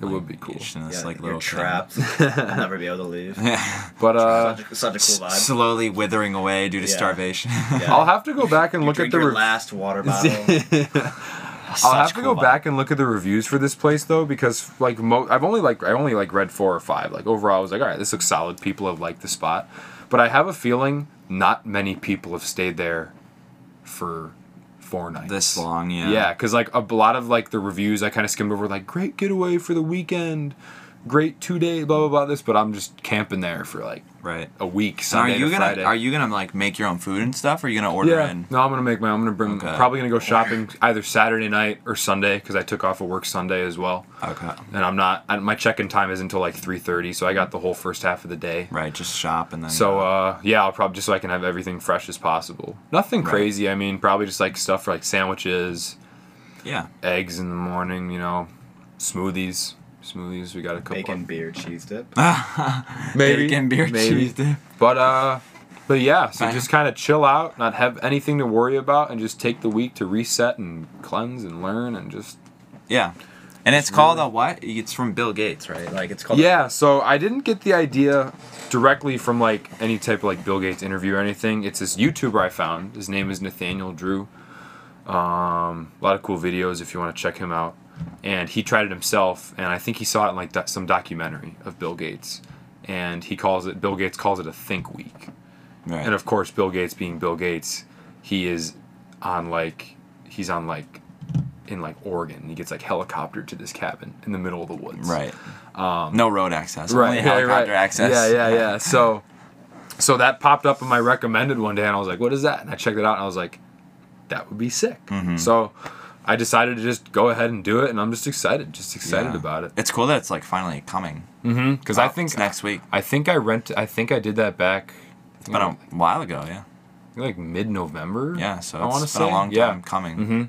It Like, would be cool. just yeah, like, you're little thing. trapped. [LAUGHS] I'll never be able to leave. Yeah. But uh, such, a, such a cool vibe. Slowly withering away due to Yeah. starvation. Yeah. I'll have to go back and You look at the. your re- last water bottle. [LAUGHS] [LAUGHS] I'll have to go back and look at the reviews for this place though, because like mo- I've only like I only like read four or five. Like overall, I was like, all right, this looks solid. People have liked the spot, but I have a feeling not many people have stayed there for four nights. This long, yeah. Yeah, because like a lot of like the reviews I kind of skimmed over, like great getaway for the weekend, great two day, blah blah blah. This, but I'm just camping there for like Right. a week. And are you to gonna Friday. are you gonna like make your own food and stuff, or are you gonna order Yeah, in? no, I'm gonna make my. I'm gonna bring. Okay. Probably gonna go shopping either Saturday night or Sunday because I took off of work Sunday as well. Okay. And I'm not. I, my check-in time is until like 3:30, so I got the whole first half of the day. Right. Just shop and then. So uh, yeah, I'll probably just so I can have everything fresh as possible. Nothing Right. crazy. I mean, probably just like stuff for like sandwiches, yeah. eggs in the morning. You know, smoothies. Smoothies. We got a couple. Bacon, beer, cheese dip. [LAUGHS] maybe Bacon, beer, maybe. cheese dip. But uh, but yeah, so Fine. just kind of chill out, not have anything to worry about, and just take the week to reset and cleanse and learn and just Yeah. And it's It's called a what? It's from Bill Gates, right? Like it's called. Yeah, so I didn't get the idea directly from like any type of like Bill Gates interview or anything. It's this YouTuber I found. His name is Nathaniel Drew. Um, a lot of cool videos if you want to check him out. And he tried it himself, and I think he saw it in like do- some documentary of Bill Gates. And he calls it Bill Gates calls it a think week. Right. And of course, Bill Gates being Bill Gates, he is on like he's on like in like Oregon. He gets like helicoptered to this cabin in the middle of the woods. right. no road access. Right. [LAUGHS] Only helicopter right. access. Yeah, yeah, yeah. [LAUGHS] So, so that popped up in my recommended one day, and I was like, "What is that?" And I checked it out, and I was like, "That would be sick." Mm-hmm. So, I decided to just go ahead and do it, and I'm just excited, just excited Yeah. about it. It's cool that it's like finally coming. Mm-hmm. Because I think it's next week. I think I rent. I think I did that back. It's been a while ago. Yeah. like mid-November. Yeah. So I it's been say a long time yeah. coming. Mm-hmm.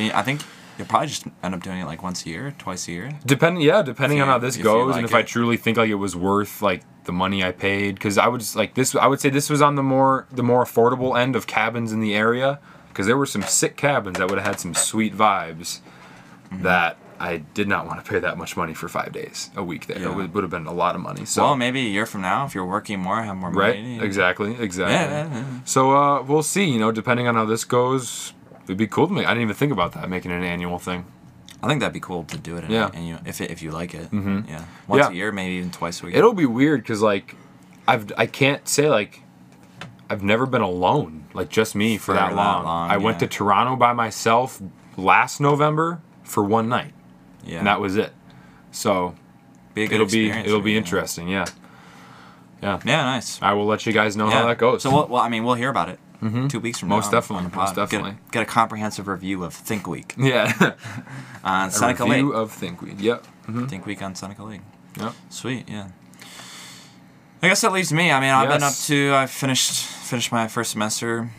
And I think you'll probably just end up doing it like once a year, twice a year. Depending, yeah, depending on how this goes, like and if I truly think like it was worth like the money I paid, because I would just like this. I would say this was on the more the more affordable end of cabins in the area, because there were some sick cabins that would have had some sweet vibes. Mm-hmm. That I did not want to pay that much money for five days a week there. Yeah. It would, would have been a lot of money. So well, maybe a year from now, if you're working more, have more right, money. exactly, exactly. Yeah, yeah, yeah. So uh, we'll see. You know, depending on how this goes, it'd be cool to make. I didn't even think about that making it an annual thing. I think that'd be cool to do it. In Yeah. And you, if it, if you like it. Mhm. Yeah. Once a year, maybe even twice a week. It'll be weird because like, I've I can't say like, I've never been alone like just me for, For that, that long. long, I went to Toronto by myself last November for one night, yeah. and that was it. So be it'll be it'll be you, yeah. interesting. Yeah, Yeah, nice. I will let you guys know yeah. how that goes. So, we'll, well, I mean, we'll hear about it Mhm. two weeks from Most now. definitely, most pod. Get a- definitely. Get a, comprehensive review of Think Week [LAUGHS] yeah, [LAUGHS] on a Seneca review Lake. of Thinkweed. Yep. hmm Think Week on Seneca Lake. Yep. Sweet, yeah. I guess that leaves me. I mean, I've been up to. I finished finished my first semester.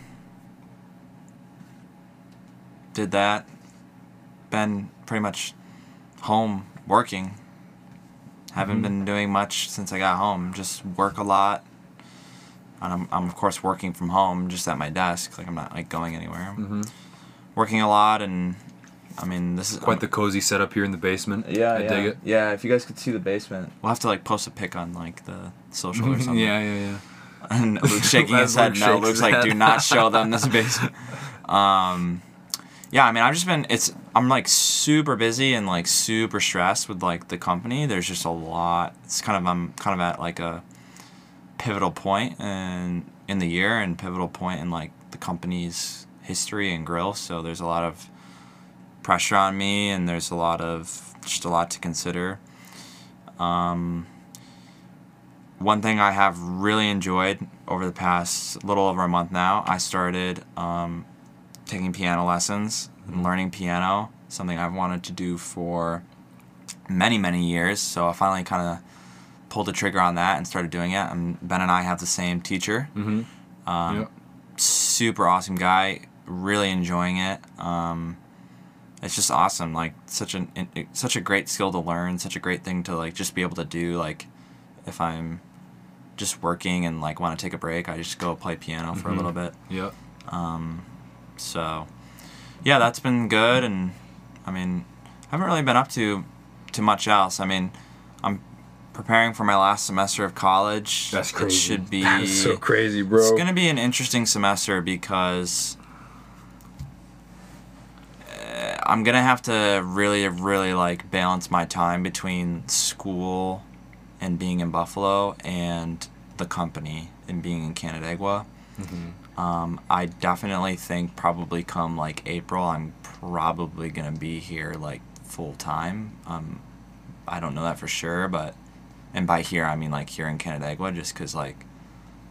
Did that. Been pretty much home working. Haven't Mhm. been doing much since I got home. Just work a lot. And I'm, I'm of course working from home, just at my desk. Like I'm not like going anywhere. hmm Working a lot, and I mean this is Quite the cozy setup here in the basement. yeah, I yeah. dig it. Yeah, if you guys could see the basement, we'll have to like post a pic on like the social [LAUGHS] or something. yeah, yeah, yeah. [LAUGHS] And Luke's shaking his head. Luke No, shakes Luke's like, do not show them this [LAUGHS] basement. Um, yeah, I mean, I've just been. It's I'm like super busy and like super stressed with like the company. There's just a lot. It's kind of I'm kind of at like a pivotal point and in the year and pivotal point in like the company's history and growth. So there's a lot of pressure on me, and there's a lot of just a lot to consider. Um, one thing I have really enjoyed over the past little over a month now, I started um, taking piano lessons and learning piano, something I've wanted to do for many, many years. So I finally kind of pulled the trigger on that and started doing it. And Ben and I have the same teacher. Mm-hmm. Um, Yep. Super awesome guy. Really enjoying it. Um, it's just awesome. Like such an such a great skill to learn. Such a great thing to like just be able to do. Like if I'm just working and like want to take a break, I just go play piano for Mhm. a little bit. Yep. So, yeah, that's been good, and I mean, I haven't really been up to too much else. I mean, I'm preparing for my last semester of college. That's crazy. It should be. [LAUGHS] That's so crazy, bro. It's gonna be an interesting semester because I'm gonna have to really, really like balance my time between school and being in Buffalo and the company and being in Canandaigua. Mhm. Um, I definitely think probably come like April, I'm probably gonna be here like full time. Um, I don't know that for sure, but and by here I mean like here in Canandaigua, just because like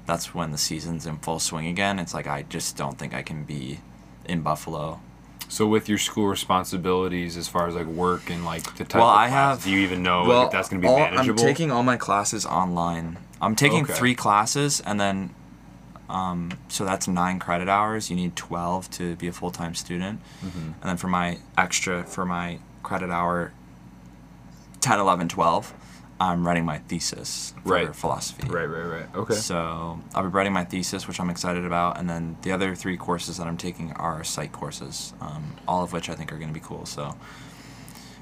that's when the season's in full swing again. It's like I just don't think I can be in Buffalo. So with your school responsibilities as far as like work and like the type Well, of I class, have- do you even know like, if that's going to be all- manageable? I'm taking all my classes online. I'm taking Okay. three classes, and then, um, so that's nine credit hours. You need twelve to be a full time student, Mhm. and then for my extra for my credit hour, 10, 11, 12, I'm writing my thesis for Right. philosophy. Right, right, right. Okay. So I'll be writing my thesis, which I'm excited about, and then the other three courses that I'm taking are psych courses, um, all of which I think are going to be cool. So,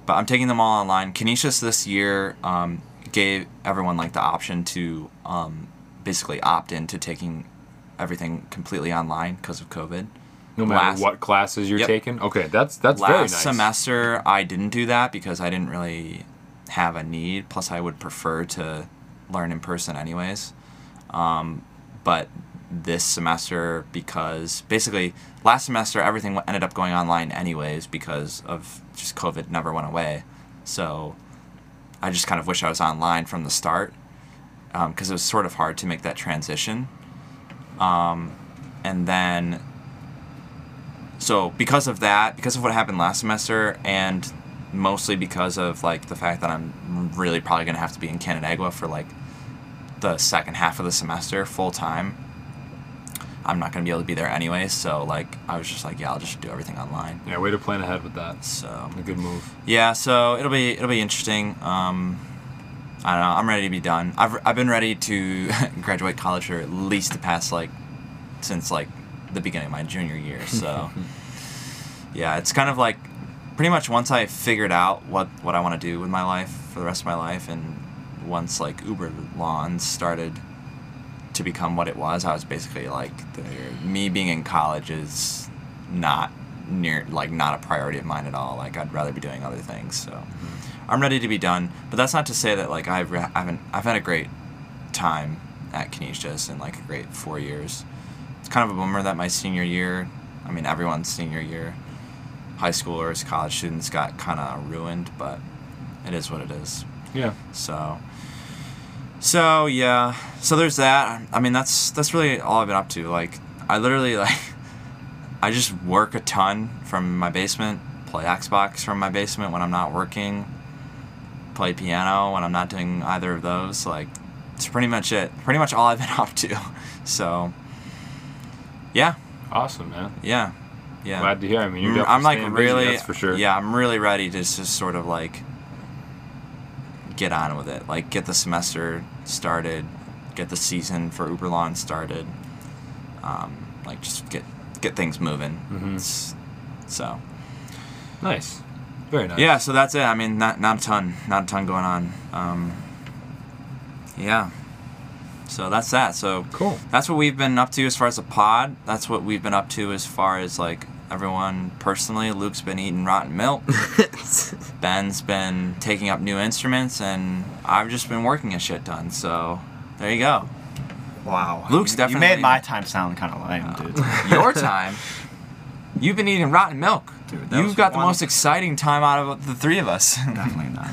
but I'm taking them all online. Canisius this year um, gave everyone like the option to um, basically opt into taking everything completely online because of COVID. no matter last- what classes you're Yep. taking. Okay, that's that's Last very nice. semester, I didn't do that because I didn't really have a need. Plus, I would prefer to learn in person, anyways. Um, but this semester, because basically last semester everything ended up going online, anyways, because of just COVID never went away. So I just kind of wish I was online from the start because it was sort of hard to make that transition. Um, and then so because of that, because of what happened last semester, and mostly because of like the fact that I'm really probably gonna have to be in Canandaigua for like the second half of the semester full time. I'm not gonna be able to be there anyway, so like I was just like, yeah, I'll just do everything online. yeah, way to plan ahead with that. So A good move. yeah, so it'll be it'll be interesting. Um, I don't know. I'm ready to be done. I've I've been ready to [LAUGHS] graduate college for at least the past like since like the beginning of my junior year. So [LAUGHS] yeah, it's kind of like pretty much once I figured out what what I want to do with my life for the rest of my life, and once like Uber Lawns started to become what it was, I was basically like the, me being in college is not near like not a priority of mine at all. Like I'd rather be doing other things. So mm-hmm. I'm ready to be done. But that's not to say that like I've re- I haven't I've had a great time at Canisius and like a great four years. It's kind of a bummer that my senior year, I mean everyone's senior year, high schoolers, college students got kind of ruined, but it is what it is. Yeah. So, so yeah, so there's that. I mean, that's that's really all I've been up to. Like, I literally [LAUGHS] like, I just work a ton from my basement, play Xbox from my basement when I'm not working, play piano when I'm not doing either of those. Like, it's pretty much it. Pretty much all I've been [LAUGHS] up to. So, yeah, Awesome, man. yeah, yeah. Glad to hear. I mean, you're Mm, definitely I'm like busy, really, that's for sure. Yeah, I'm really ready to just sort of like get on with it. Like get the semester started, get the season for Uberlawn started. Um, like just get get things moving. Mhm. So Nice. Very nice. yeah, so that's it. I mean, not not a ton, not a ton going on. Um, yeah. So that's that. So Cool. that's what we've been up to as far as the pod. That's what we've been up to as far as like everyone personally. Luke's been eating rotten milk. [LAUGHS] Ben's been taking up new instruments, and I've just been working a shit ton. So there you go. Wow. Luke's You- definitely- You made my time sound kind of lame, dude. [LAUGHS] Your time. You've been eating rotten milk. Dude, You've got the most exciting time out of the three of us. [LAUGHS] Definitely not.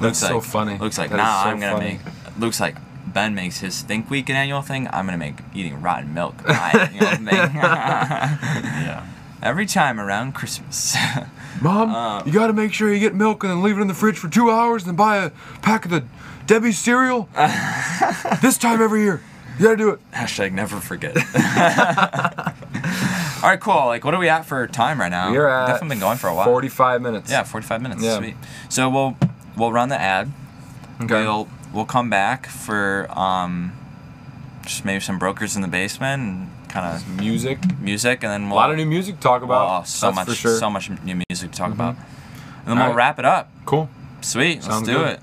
That's so funny. Luke's like, That is nah, so I'm gonna funny. make. Luke's like, Ben makes his Think Week an annual thing. I'm gonna make eating rotten milk my annual thing. Yeah. Every time around Christmas. [LAUGHS] Mom, Uh, you gotta make sure you get milk and then leave it in the fridge for two hours and then buy a pack of the Debbie cereal. [LAUGHS] this time every year. You gotta do it. Hashtag never forget. [LAUGHS] All right, cool. Like, what are we at for time right now? We're at definitely been going for a while. 45 minutes. Yeah, 45 minutes. Yeah. Sweet. So we'll we'll run the ad. Okay. We'll we'll come back for um, just maybe some brokers in the basement and kind of Music. music, and then A we'll lot of new music to talk about. Oh, so That's much, for sure. Mm-hmm. so much new music to talk about, and then All we'll right. wrap it up. Cool. Sweet, Sounds let's do good. it.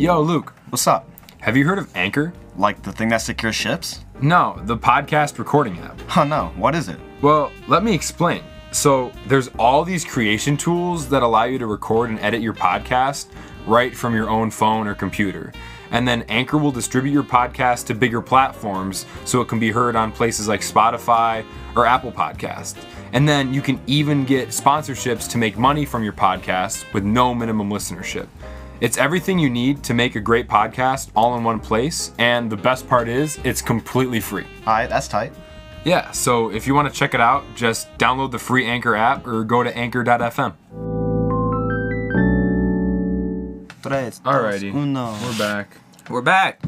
Yo, Luke, What's up? have you heard of Anchor? Like the thing that secures ships? No, the podcast recording app. Oh no, what is it? Well, let me explain. So, there's all these creation tools that allow you to record and edit your podcast right from your own phone or computer. And then Anchor will distribute your podcast to bigger platforms so it can be heard on places like Spotify or Apple Podcasts. And then you can even get sponsorships to make money from your podcast with no minimum listenership. It's everything you need to make a great podcast all in one place. And the best part is, it's completely free. Alright, that's tight. Yeah, so if you want to check it out, just download the free Anchor app or go to anchor.fm. Tres, Alrighty. dos, uno. We're back. We're back.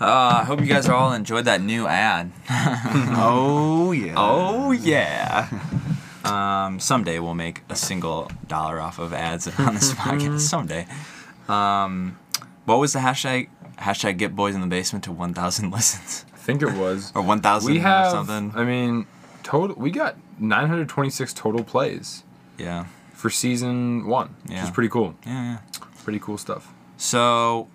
Uh, I hope you guys all enjoyed that new ad. [LAUGHS] [LAUGHS] Oh yeah. oh yeah. Um, someday we'll make a single dollar off of ads [LAUGHS] on this podcast. Someday. Um, what was the hashtag? Hashtag get boys in the basement to 1,000 listens I think it was. or 1,000 we or have, something. I mean, total. We got 926 total plays yeah. for season one, which is pretty cool. Yeah. Yeah. Pretty cool stuff. So,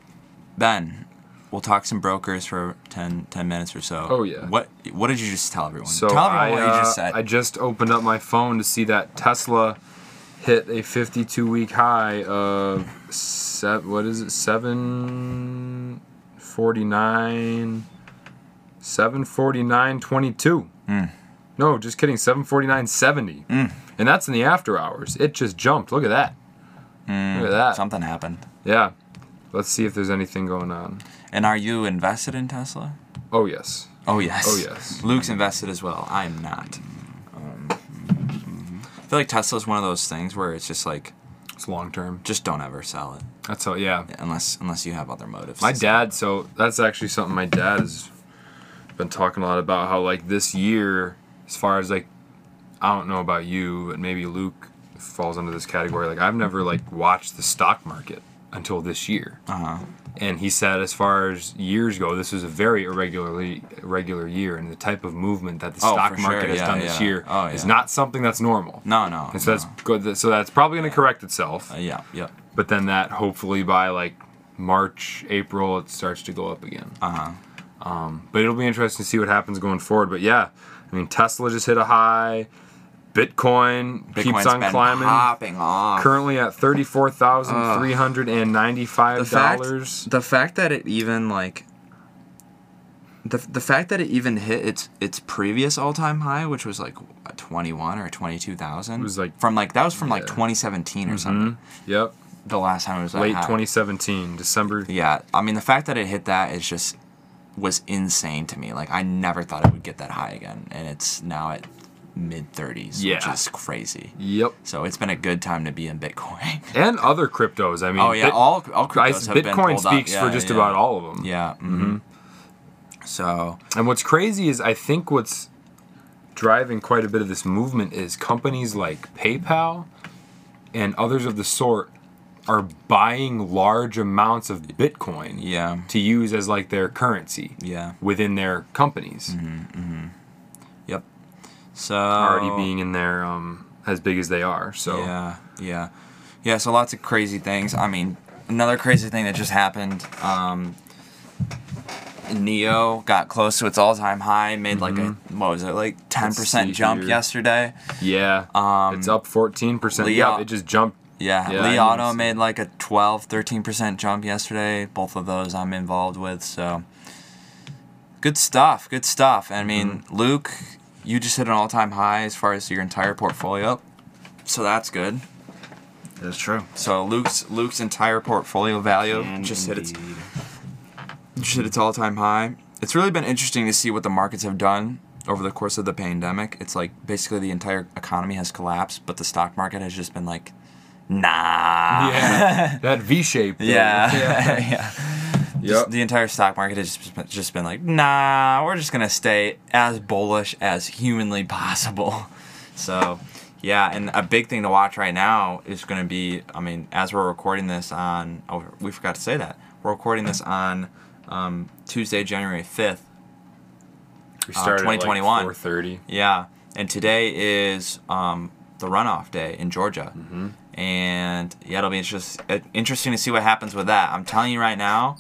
Ben, we'll talk some brokers for 10, 10 minutes or so. Oh, yeah. What What did you just tell everyone? So tell everyone I, what you uh, just said. I just opened up my phone to see that Tesla hit a 52 week high of seven, what is it? 749 749.22. Hmm. No, just kidding. 749.70. And that's in the after hours. It just jumped. Look at that. Look at that. Something happened. Yeah. Let's see if there's anything going on. And are you invested in Tesla? Oh, yes. Oh yes. Oh, yes. Luke's invested as well. I'm not. Um, I feel like Tesla's one of those things where it's just like, It's long term. just don't ever sell it That's how, yeah. unless unless you have other motives. My dad, so that's actually something my dad has been talking a lot about. How like this year, as far as like, I don't know about you, but maybe Luke falls under this category. Like I've never like watched the stock market until this year. Uh-huh. and he said as far as years go, this was a very irregularly irregular year, and the type of movement that the Oh, stock market sure. has Yeah, done this year Oh, is not something that's normal. No, no. And so no. that's good. So that's probably going to correct itself. Uh, yeah, yeah. But then that hopefully by like March, April, it starts to go up again. Uh huh. But it'll be interesting to see what happens going forward. But yeah, I mean, Tesla just hit a high. Bitcoin keeps on climbing. popping off. Currently at thirty four thousand three hundred and ninety five dollars. the fact that it even like the, the fact that it even hit its its previous all time high, which was like twenty one or twenty two thousand, It was like- from like that was from like twenty seventeen or mm-hmm. something. Yep, The last time it was that late 2017, December. Yeah, I mean the fact that it hit that is just was insane to me. Like I never thought it would get that high again, and it's now at mid thirties, which is crazy. Yep, So it's been a good time to be in Bitcoin. [LAUGHS] and other cryptos. I mean, oh yeah, Bit- all all cryptos have been Bitcoin speaks Yeah, for just yeah. about all of them. Yeah. Mm-hmm. mm-hmm. So And what's crazy is I think what's driving quite a bit of this movement is companies like PayPal and others of the sort are buying large amounts of Bitcoin yeah, to use as like their currency yeah, within their companies, yep. So already being in there um, as big as they are. So Yeah, yeah, yeah. So lots of crazy things. I mean, another crazy thing that just happened. Um, Neo got close to its all-time high. Made like a what was it like ten percent jump here. yesterday. yeah, Um, it's up 14%. Yeah, it just jumped. Yeah, Yeah, know Auto made like a 12, 13% jump yesterday. Both of those I'm involved with. So good stuff. Good stuff. I mean, Mm-hmm. Luke, you just hit an all-time high as far as your entire portfolio. So that's good. That's true. So Luke's Luke's entire portfolio value just hit its just hit its all time high. It's really been interesting to see what the markets have done over the course of the pandemic. It's like basically the entire economy has collapsed, but the stock market has just been like, nah. Yeah, [LAUGHS] that V shape. Yeah. Yeah. [LAUGHS] yeah. Yep. The entire stock market has just been, like, nah, we're just gonna stay as bullish as humanly possible. [LAUGHS] So, Yeah, and a big thing to watch right now is going to be. I mean, as we're recording this on, oh, we forgot to say that we're recording this on um, Tuesday, January fifth. We Uh, 2021. at like 4:30. Yeah, and today is um, the runoff day in Georgia, Mm-hmm. and yeah, it'll be just uh, interesting to see what happens with that. I'm telling you right now,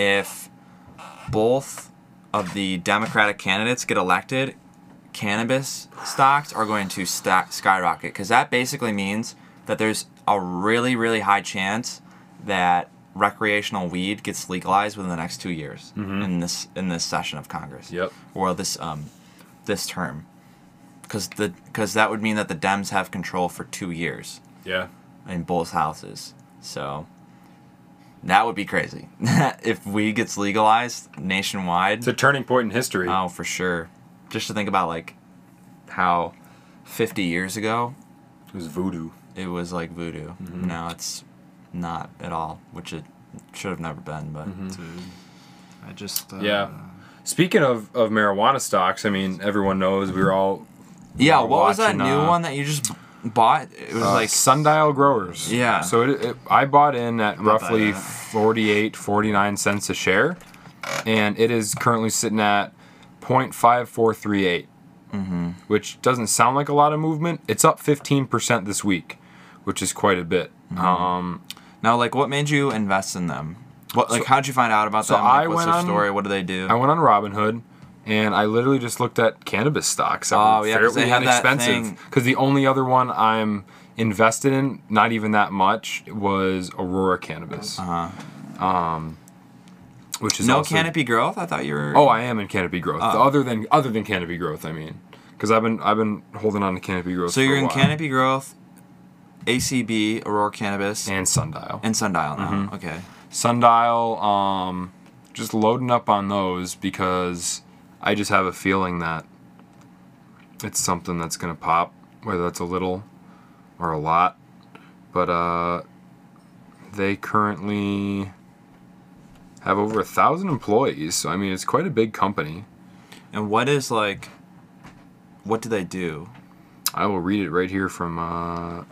if both of the Democratic candidates get elected, cannabis stocks are going to skyrocket because that basically means that there's a really really high chance that recreational weed gets legalized within the next two years in this in this session of Congress Yep. or this um this term because the because that would mean that the Dems have control for two years Yeah. in both houses. So that would be crazy [LAUGHS] if weed gets legalized nationwide. It's a turning point in history. Oh, for sure. Just to think about like how 50 years ago it was voodoo. it was like voodoo. Mm-hmm. Now it's not at all, which it should have never been. But Mm-hmm. I just. Uh, Yeah. Speaking of, of marijuana stocks, I mean, everyone knows we were all yeah, We're what was that watching, new uh, one that you just bought? It was uh, like sundial growers. Yeah. So it, it, I bought in at roughly bad. 48, 49 cents a share, and it is currently sitting at 0.5438, Mm-hmm. which doesn't sound like a lot of movement. It's up 15% this week, which is quite a bit. Mm-hmm. Um, now, like, what made you invest in them? What like So- how'd you find out about so them? Like, I what's went their on- story? What do they do? I went on Robinhood. And I literally just looked at cannabis stocks Oh, yeah, they fairly that inexpensive. thing- Because the only other one I'm invested in, not even that much, was Aurora Cannabis, uh-huh. which is No also, canopy growth. I thought you were. Oh, I am in canopy growth. Oh. Other than other than canopy growth, I mean, because I've been I've been holding on to canopy growth. so you're in while. canopy growth, ACB, Aurora Cannabis, and, Sundial. and sundial. Sundial now. Mm-hmm. Okay. sundial, um, just loading up on those because I just have a feeling that it's something that's gonna pop, whether that's a little or a lot. But uh, they currently have over a thousand employees, so I mean it's quite a big company. And what is like? What do they do? I will read it right here from uh,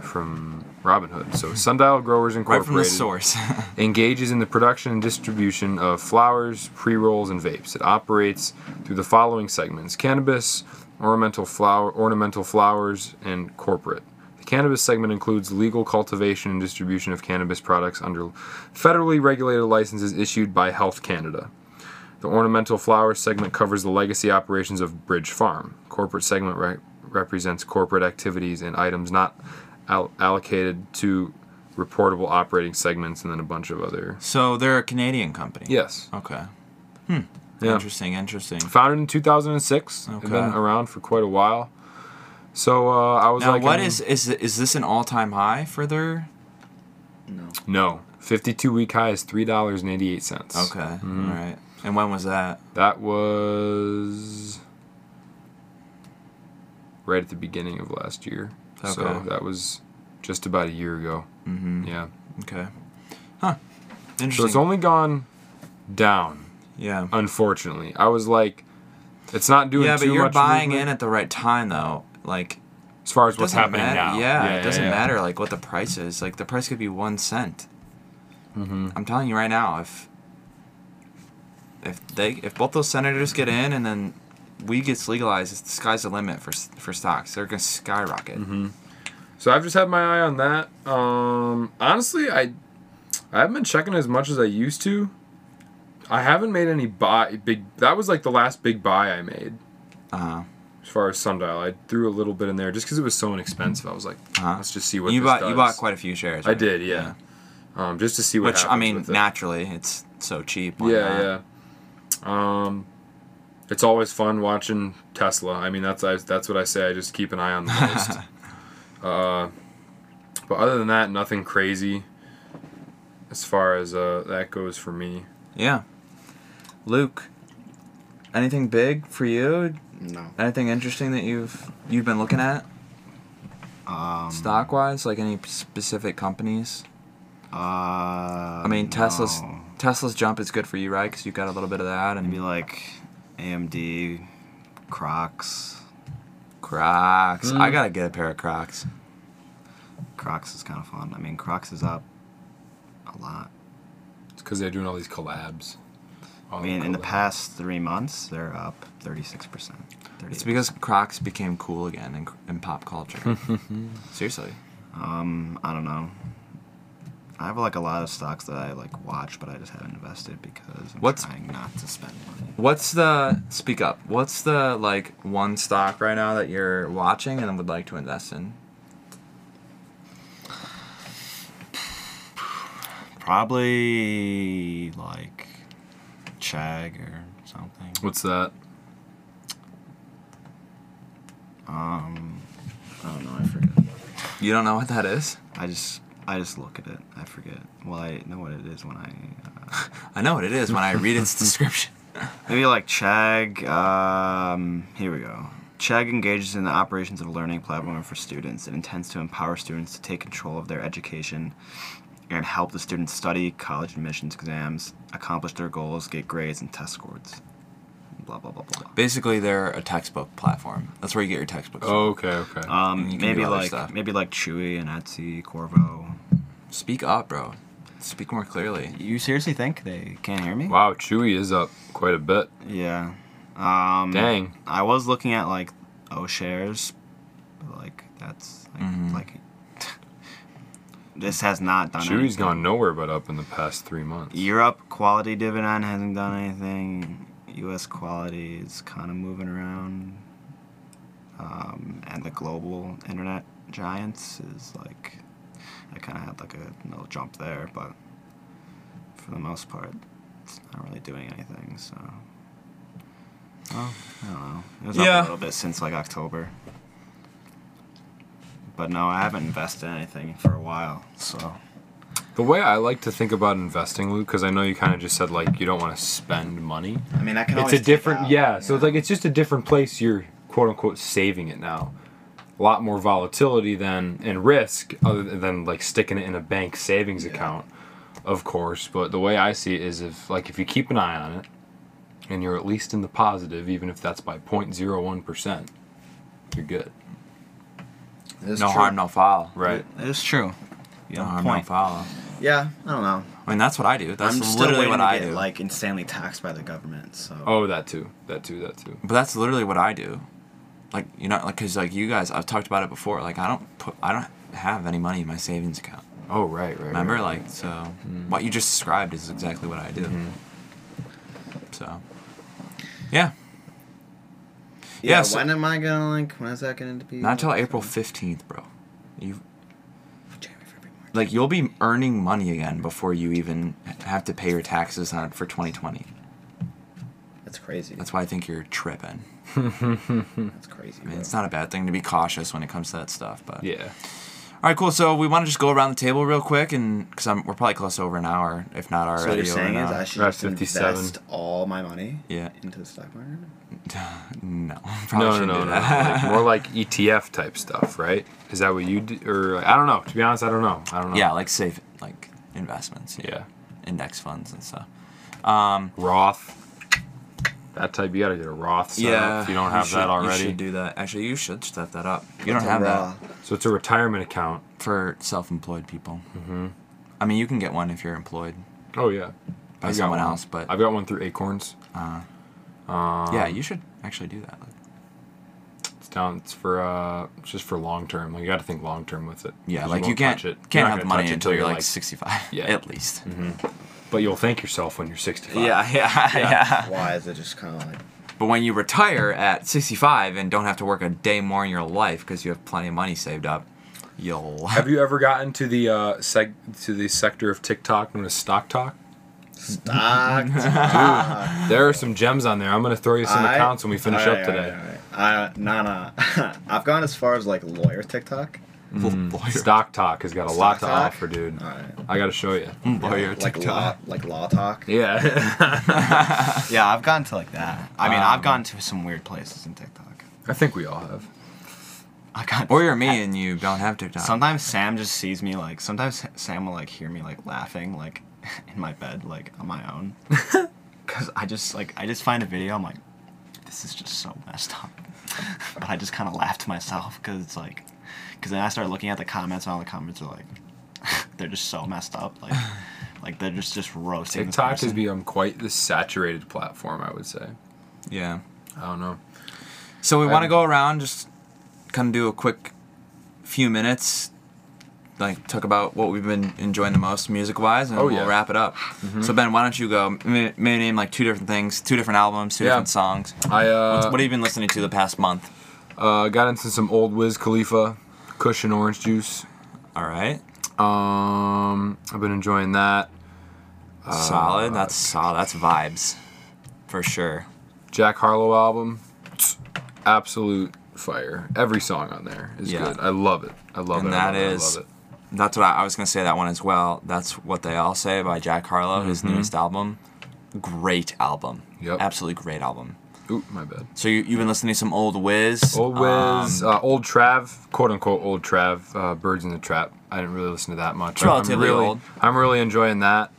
from Robinhood. So Sundial Growers Right Incorporated the source. [LAUGHS] engages in the production and distribution of flowers, pre-rolls, and vapes. It operates through the following segments: cannabis, ornamental flower, ornamental flowers, and corporate. The cannabis segment includes legal cultivation and distribution of cannabis products under federally regulated licenses issued by Health Canada. The ornamental flowers segment covers the legacy operations of Bridge Farm. Corporate segment re- represents corporate activities and items not al- allocated to reportable operating segments, and then a bunch of other. so they're a Canadian company. Yes. Okay. Yeah. Interesting. Interesting. Founded in 2006. They've been around for quite a while. So uh, I was Now, like, what I mean, is is is this an all time high for their? No. No. 52 week high is $3.88. Okay. Mm-hmm. All right. And when was that? That was right at the beginning of last year. So that was just about a year ago. Mm-hmm. Yeah. Okay. Huh. Interesting. So it's only gone down, yeah. unfortunately. I was like, it's not doing Yeah, but you're buying movement in at the right time though. Like as far as what's happening matter. now. Yeah, it doesn't yeah. matter like what the price is. Like the price could be one cent. Mm-hmm. I'm telling you right now, if if they if both those senators get in and then weed gets legalized, it's the sky's the limit for for stocks. They're gonna skyrocket. Mm-hmm. So I've just had my eye on that. Um, honestly, I I haven't been checking as much as I used to. I haven't made any buy big. That was like the last big buy I made Uh huh. as far as sundial. I threw a little bit in there just because it was so inexpensive. I was like, Uh-huh. let's just see what You bought does. you bought quite a few shares. I did, yeah. Um, just to see what. Which I mean, with it. naturally, it's so cheap. Yeah, yeah. Um, it's always fun watching Tesla. I mean, that's I, that's what I say. I just keep an eye on the [LAUGHS] most. uh, but other than that, nothing crazy. As far as uh, that goes for me. Yeah. Luke, anything big for you? No. Anything interesting that you've you've been looking at Um, stock wise? Like any specific companies? Uh, I mean, Tesla's no. Tesla's jump is good for you, right? Because you got a little bit of that and Maybe like AMD, Crocs. Crocs. Mm. I gotta get a pair of Crocs. Crocs is kind of fun. I mean, Crocs is up a lot. It's because they're doing all these collabs. All I mean, in the past three months, they're up 36%. 38%. It's because Crocs became cool again in, in pop culture. [LAUGHS] Seriously. Um, I don't know. I have like a lot of stocks that I like watch, but I just haven't invested because I'm What's- trying not to spend money. What's the speak up? What's the like one stock right now that you're watching and would like to invest in? Probably like Chegg or something. What's that? Um, I don't know. I forget. You don't know what that is? I just I just look at it. I forget. Well, I know what it is when I. Uh, I know what it is when I read its [LAUGHS] description. Maybe like Chegg. Um, here we go. Chegg engages in the operations of a learning platform for students. It intends to empower students to take control of their education and help the students study college admissions exams, accomplish their goals, get grades, and test scores. Blah blah blah blah. blah. Basically, they're a textbook platform. That's where you get your textbooks. Oh, okay, okay. Um, maybe like maybe like Chewy and Etsy, Corvo. Speak up, bro. Speak more clearly. You seriously think they can't hear me? wow, Chewy is up quite a bit. Yeah. Um, Dang. I was looking at like O'Shares, but like that's like, Mhm. like [LAUGHS] this has not done. Chewy's anything. gone nowhere but up in the past three months. Europe quality dividend hasn't done anything. U.S. quality is kind of moving around, um, and the global internet giants is like, I kind of had like a little jump there, but for the most part, it's not really doing anything. So, well, I don't know. It was Yeah. up a little bit since like October. But no, I haven't invested in anything for a while. So The way I like to think about investing, Luke, because I know you kind of just said like you don't want to spend money. I mean, I can. It's always a take different, out, yeah. So it's like it's just a different place you're quote unquote saving it now. A lot more volatility than and risk other than like sticking it in a bank savings Yeah. account, of course. But the way I see it is if like if you keep an eye on it, and you're at least in the positive, even if that's by 0.01 percent, you're good. It's no true. harm, no foul. Right. It is true. You No have a harm, no foul. Yeah, I don't know. I mean, that's what I do. That's I'm literally waiting what to I get, do. like insanely taxed by the government. So Oh, that too. That too. That too. But that's literally what I do. Like you know, like because like you guys, I've talked about it before. Like I don't put, I don't have any money in my savings account. Oh, right, right. Remember, right. like so, what you just described is exactly what I do. Mhm. So, yeah, yeah. Yeah, so- when am I gonna like? When is that gonna be? not until April fifteenth, bro. You January, February, March. like you'll be earning money again before you even have to pay your taxes on it for 2020. That's crazy. That's why I think you're tripping. [LAUGHS] That's crazy. I mean, it's not a bad thing to be cautious when it comes to that stuff, but Yeah. All right, cool. So we want to just go around the table real quick, and because we're probably close to over an hour, if not already. So what already you're saying is. I should just 57. invest all my money Yeah. into the stock market? [LAUGHS] no, [LAUGHS] probably No, no, no, no. like, more like ETF type stuff, right? Is that what you do? Or I don't know. To be honest, I don't know. I don't know. yeah, like safe, like investments. Yeah. Index funds and stuff. Um, Roth. That type. You gotta get a Roth. Set yeah. Up if you don't have should, that already. You should do that. Actually, you should set that up. You What's don't a have that So it's a retirement account. for self-employed people. Mm-hmm. I mean, you can get one if you're employed Oh yeah. by I've got someone one. else, but I've got one through Acorns. uh, Um, yeah, you should actually do that. It's down. It's for uh, it's just for long term. Like you got to think long term with it. Yeah, like you won't can't it. You're can't have the money touch until you're like like 65, Yeah. [LAUGHS] at least. But you'll thank yourself when you're 65. Yeah, [LAUGHS] yeah, yeah. Why is it just kind of like? But when you retire at 65 and don't have to work a day more in your life because you have plenty of money saved up, you'll. [LAUGHS] Have you ever gotten to the uh, seg- to the sector of TikTok known as stock talk? Stock. [LAUGHS] Dude, There are some gems on there. I'm gonna throw you some accounts when we finish up today. Uh, nah, nah. I've gone as far as like lawyer TikTok. [LAUGHS] Lawyer. Stock talk has got a lot to talk? offer, dude. All right. I gotta show you. Lawyer like law, TikTok. like law talk. Yeah. [LAUGHS] Yeah, I've gone to like that. I mean, Um, I've gone to some weird places in TikTok. I think we all have. I got. Or you're me and you don't have TikTok. Sometimes Sam just sees me like. Sometimes Sam will like hear me like laughing like [LAUGHS] in my bed like on my own. Cause I just like I just find a video. I'm like, this is just so messed up. but I just kind of laughed to myself because it's like, because then I started looking at the comments and all the comments are like, [LAUGHS] they're just so messed up. Like, [LAUGHS] like they're just just roasting. TikTok has become quite the saturated platform. I would say. Yeah. I don't know. So we want to go around, just kind of do a quick few minutes, like talk about what we've been enjoying the most music wise, and Oh, we'll yeah. wrap it up. So Ben, why don't you go? Maybe, maybe name like two different things, two different albums, two Yeah. different songs. I uh, what have you been listening to the past month? uh got into some old Wiz Khalifa, Cushion Orange Juice. All right, Um, I've been enjoying that. solid. That's solid. That's vibes, for sure. Jack Harlow album, absolute fire. Every song on there is Yeah. good. I love it. I love And it. I that love it. I love it. That's what I, I was gonna say. That one as well. That's what they all say by Jack Harlow, his Mm-hmm. newest album. Great album. Yep. Absolutely great album. Ooh, my bad. So you, you've been listening to some old Wiz. Old Wiz, um, uh, old Trav, quote unquote old Trav, uh, Birds in the Trap. I didn't really listen to that much. Relatively I'm really, old. I'm really enjoying that.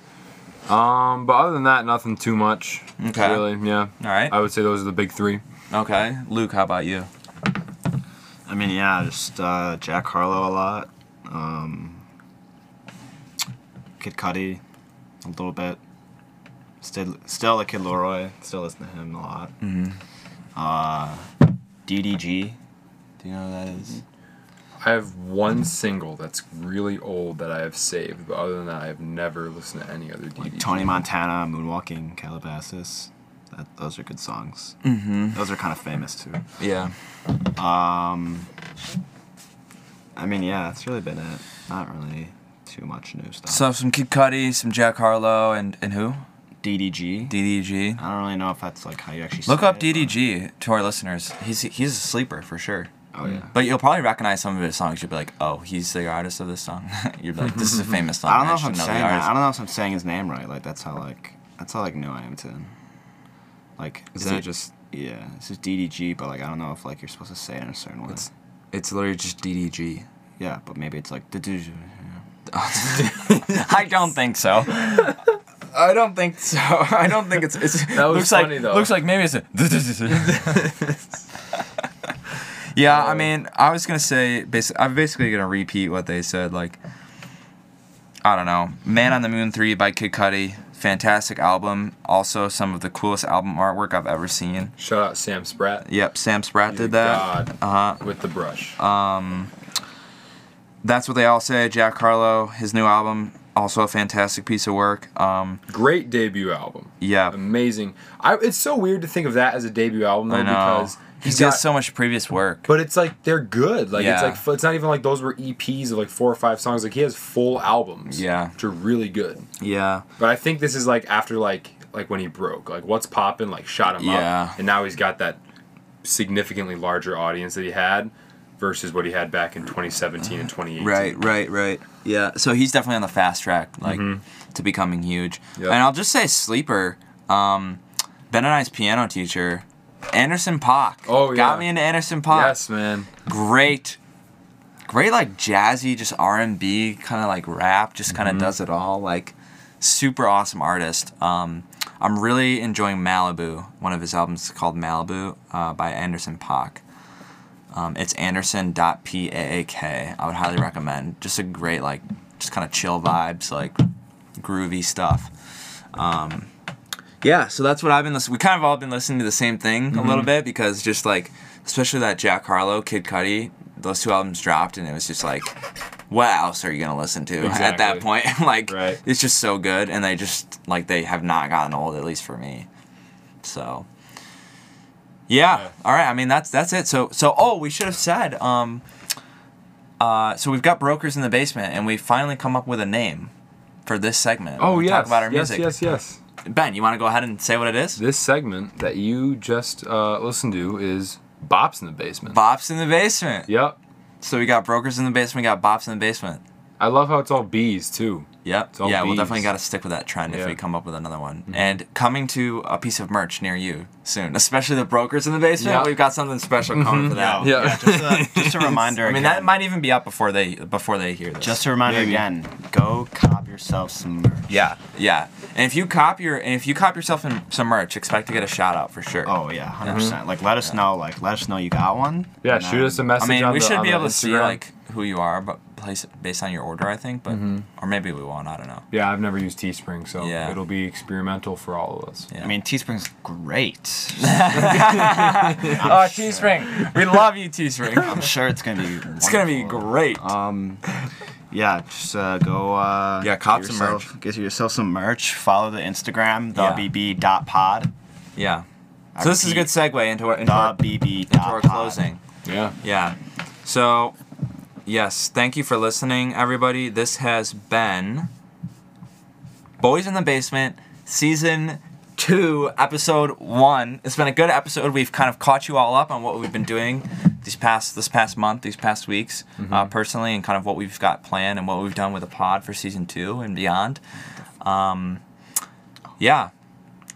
Um, but other than that, nothing too much. Okay. Really, yeah. all right. I would say those are the big three. Okay, Luke, how about you? I mean, yeah, just uh, Jack Harlow a lot. Um, Kid Cudi, a little bit. Still, still the Kid LAROI. Still listen to him a lot. Mm-hmm. Uh, DDG. Do you know who that is? I have one single that's really old that I have saved, but other than that, I have never listened to any other DDG. Like Tony Montana, Moonwalking, Calabasas. That, those are good songs. Mm-hmm. Those are kind of famous too. Yeah. Um, I mean, yeah, that's really been it. Not really too much new stuff. So some Kid Cudi, some Jack Harlow, and and who? DDG. DDG. I don't really know if that's like how you actually Look say up it, but- DDG to our listeners. He's he's a sleeper for sure. Oh yeah. But you'll probably recognize some of his songs. You'll be like, oh, he's the artist of this song. [LAUGHS] You're like, this is a [LAUGHS] famous song. I don't know if I'm the saying that. I don't know if I'm saying his name right. Like that's how like that's how like new I am to. Him. Like Is it's that a- just? yeah? This is DDG, but like I don't know if like you're supposed to say it in a certain way. It's it's literally just DDG. yeah, but maybe it's like the [LAUGHS] I don't think so. I don't think so. [LAUGHS] I don't think it's. it's [LAUGHS] That was looks funny, like, though. Looks like maybe it's a. [LAUGHS] yeah, I mean, I was gonna say, basically, I'm basically gonna repeat what they said. Like, I don't know, "Man on the Moon" three by Kid Cudi, fantastic album. Also, some of the coolest album artwork I've ever seen. Shout out Sam Spratt Yep, Sam Spratt did that. god. Uh huh. with the brush. Um, that's what they all say. Jack Harlow, his new album, also a fantastic piece of work. Um, Great debut album. yeah, Amazing. I, it's so weird to think of that as a debut album though because He he's got so much previous work. But it's like they're good. Like it's like it's not even like those were EPs of like four or five songs. Like he has full albums. Yeah. which are really good. Yeah, But I think this is like after like like when he broke. Like what's popping like shot him Yeah. up, and now he's got that significantly larger audience that he had versus what he had back in 2017 and 2018. right, right, right. Yeah, so he's definitely on the fast track, like to becoming huge. Yep. And I'll just say sleeper. Um, ben and I's piano teacher, Anderson .Paak. Oh, got yeah. me into Anderson .Paak. Yes, man. great great like jazzy just r&b kind of like rap just kind of Mm-hmm. does it all like super awesome artist um, i'm really enjoying malibu one of his albums is called malibu uh, by anderson Pock. Um, it's anderson.paak i would highly recommend just a great like just kind of chill vibes like groovy stuff um, yeah, so that's what I've been listening. We kind of all been listening to the same thing a Mm-hmm. little bit because just like, especially that Jack Harlow, Kid Cudi, those two albums dropped, and it was just like, what else are you gonna listen to at that point? [LAUGHS] like, Right. it's just so good, and they just like they have not gotten old, at least for me. So, yeah, Yeah. all right. I mean, that's that's it. So so oh, we should have said um. Uh, so we've got brokers in the basement, and we finally come up with a name for this segment. Oh yes. talk about our yes, music. yes, yes. Ben, you want to go ahead and say what it is? This segment that you just uh, listened to is Bops in the Basement. Bops in the basement. Yep. So we got brokers in the basement. We got bops in the basement. I love how it's all bees too. Yep. all Yeah, we'll bees. definitely got to stick with that trend if Yeah. we come up with another one. Mm-hmm. And coming to a piece of merch near you soon, especially the brokers in the basement. Yeah. We've got something special coming mm-hmm. for that. Yo, Yeah. just, a, [LAUGHS] just a reminder. I mean, again. that might even be up before they before they hear this. Just a reminder Maybe. again. Go cop yourself some merch. Yeah, yeah. And if you cop your and if you cop yourself in some merch, expect to get a shout out for sure. Oh yeah, 100 percent. Like let us know. Like let us know you got one. Yeah, and shoot us a message. I mean, on we the- should on be the able to see Instagram. like who you are, but place it based on your order, I think. But Mm-hmm. or maybe we won't. I don't know. Yeah, I've never used Teespring, so Yeah. it'll be experimental for all of us. Yeah. I mean, Teespring's great. [LAUGHS] [LAUGHS] oh, Teespring, we love you, Teespring. I'm sure it's gonna be. [LAUGHS] It's gonna be great. Um, yeah, just uh, go. Uh, Yeah, cop get some yourself, Get yourself some merch. Follow the Instagram, Yeah. thebb.pod. yeah. So this is a good segue into our into our, Thebb.pod. into our closing. Yeah. Yeah. So, yes, thank you for listening, everybody. This has been Boys in the Basement, season two, episode one. It's been a good episode. We've kind of caught you all up on what we've been doing these past this past month, these past weeks, uh, personally, and kind of what we've got planned and what we've done with the pod for season two and beyond. Um, yeah.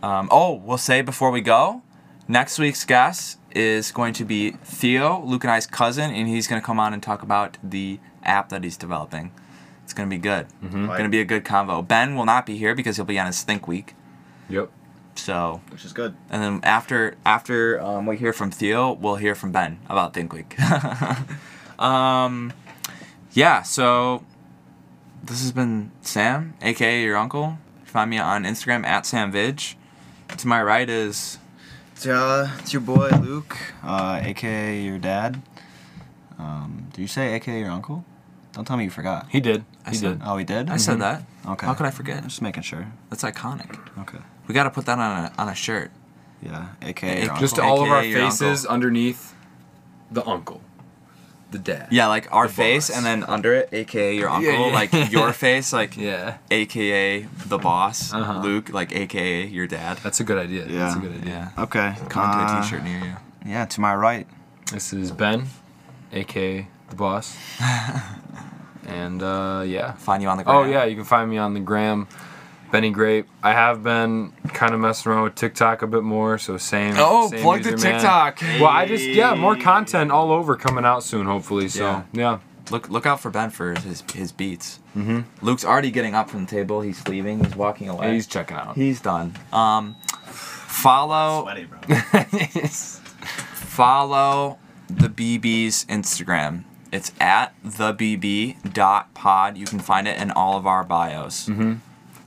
Um, oh, we'll say before we go, next week's guest is going to be Theo, Luke and I's cousin, and he's going to come on and talk about the app that he's developing. It's going to be good. Mm-hmm. Going to be a good convo. Ben will not be here because he'll be on his Think Week. Yep. So, Which is good. and then after after um, we hear from Theo, we'll hear from Ben about Think Week. [LAUGHS] um, yeah. So this has been Sam, aka your uncle. Find me on Instagram at samvidge. To my right is It's, uh, it's your boy Luke, uh, aka your dad. Um, did you say aka your uncle? Don't tell me you forgot. He did. I He said- did. Oh, he did. I said that. Okay. How could I forget? Just making sure. That's iconic. Okay. We got to put that on a on a shirt. Yeah. AKA It- your Just uncle. all of our AKA your faces underneath the uncle, the dad. Yeah, like our face, boss. and then under it, aka your uncle, yeah. like your [LAUGHS] face, like Yeah. aka the boss, Uh-huh. Luke, like aka your dad. That's a good idea. Yeah. That's a Yeah. good idea. Yeah. Okay. Come to uh, a t-shirt near you. Yeah, to my right. This is Ben, aka the boss. [LAUGHS] and uh, yeah. Find you on the Oh yeah, you can find me on the gram, Benny Grape. I have been kind of messing around with TikTok a bit more, so same. Oh, same plug the user, man. TikTok. Well, I just yeah, more content all over coming out soon, hopefully. So Yeah. yeah, Look look out for Ben for his his beats. Mm-hmm. Luke's already getting up from the table. He's leaving. He's walking away. he's checking out. He's done. Um, follow Sweaty, bro. [LAUGHS] follow the BB's Instagram. It's at thebb.pod. You can find it in all of our bios. Mm-hmm.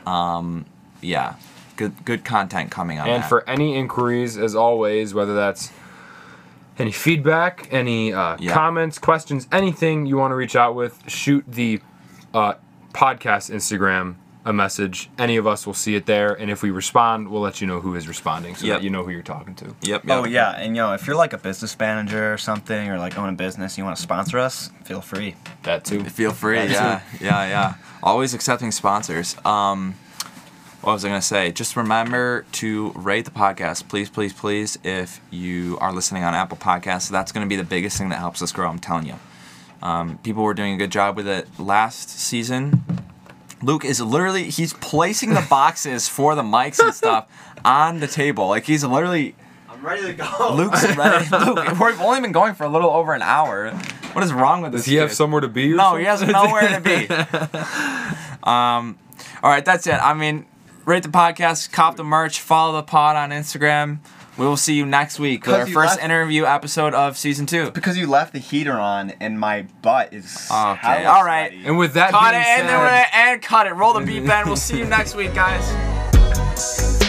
Um, yeah, good good content coming on And that. for any inquiries, as always, whether that's any feedback, any uh, Yeah. comments, questions, anything you want to reach out with, shoot the uh, podcast Instagram a message. Any of us will see it there, and if we respond, we'll let you know who is responding, so Yep. that you know who you're talking to. yep, yep. Oh yeah, and yo, if you're like a business manager or something, or like own a business, and you want to sponsor us, feel free. That too. Feel free. That Yeah, yeah, yeah. Always accepting sponsors. Um, what was I gonna say? Just remember to rate the podcast, please, please, please. If you are listening on Apple Podcasts, that's gonna be the biggest thing that helps us grow. I'm telling you. Um, people were doing a good job with it last season. Luke is literally he's placing the boxes [LAUGHS] for the mics and stuff on the table. Like he's literally I'm ready to go. Luke's [LAUGHS] ready. Luke, we've only been going for a little over an hour. What is wrong with this? Does he have somewhere to be? Or No, he has nowhere to be. [LAUGHS] um, all right, that's it. I mean, rate the podcast, cop the merch, follow the pod on Instagram. We will see you next week with our first left- interview episode of season two. because you left the heater on, and my butt is. Okay, all right. sweaty. And with that Cut being it, said, and then we're gonna and cut it. Roll the beat, Ben. We'll see you next week, guys. [LAUGHS]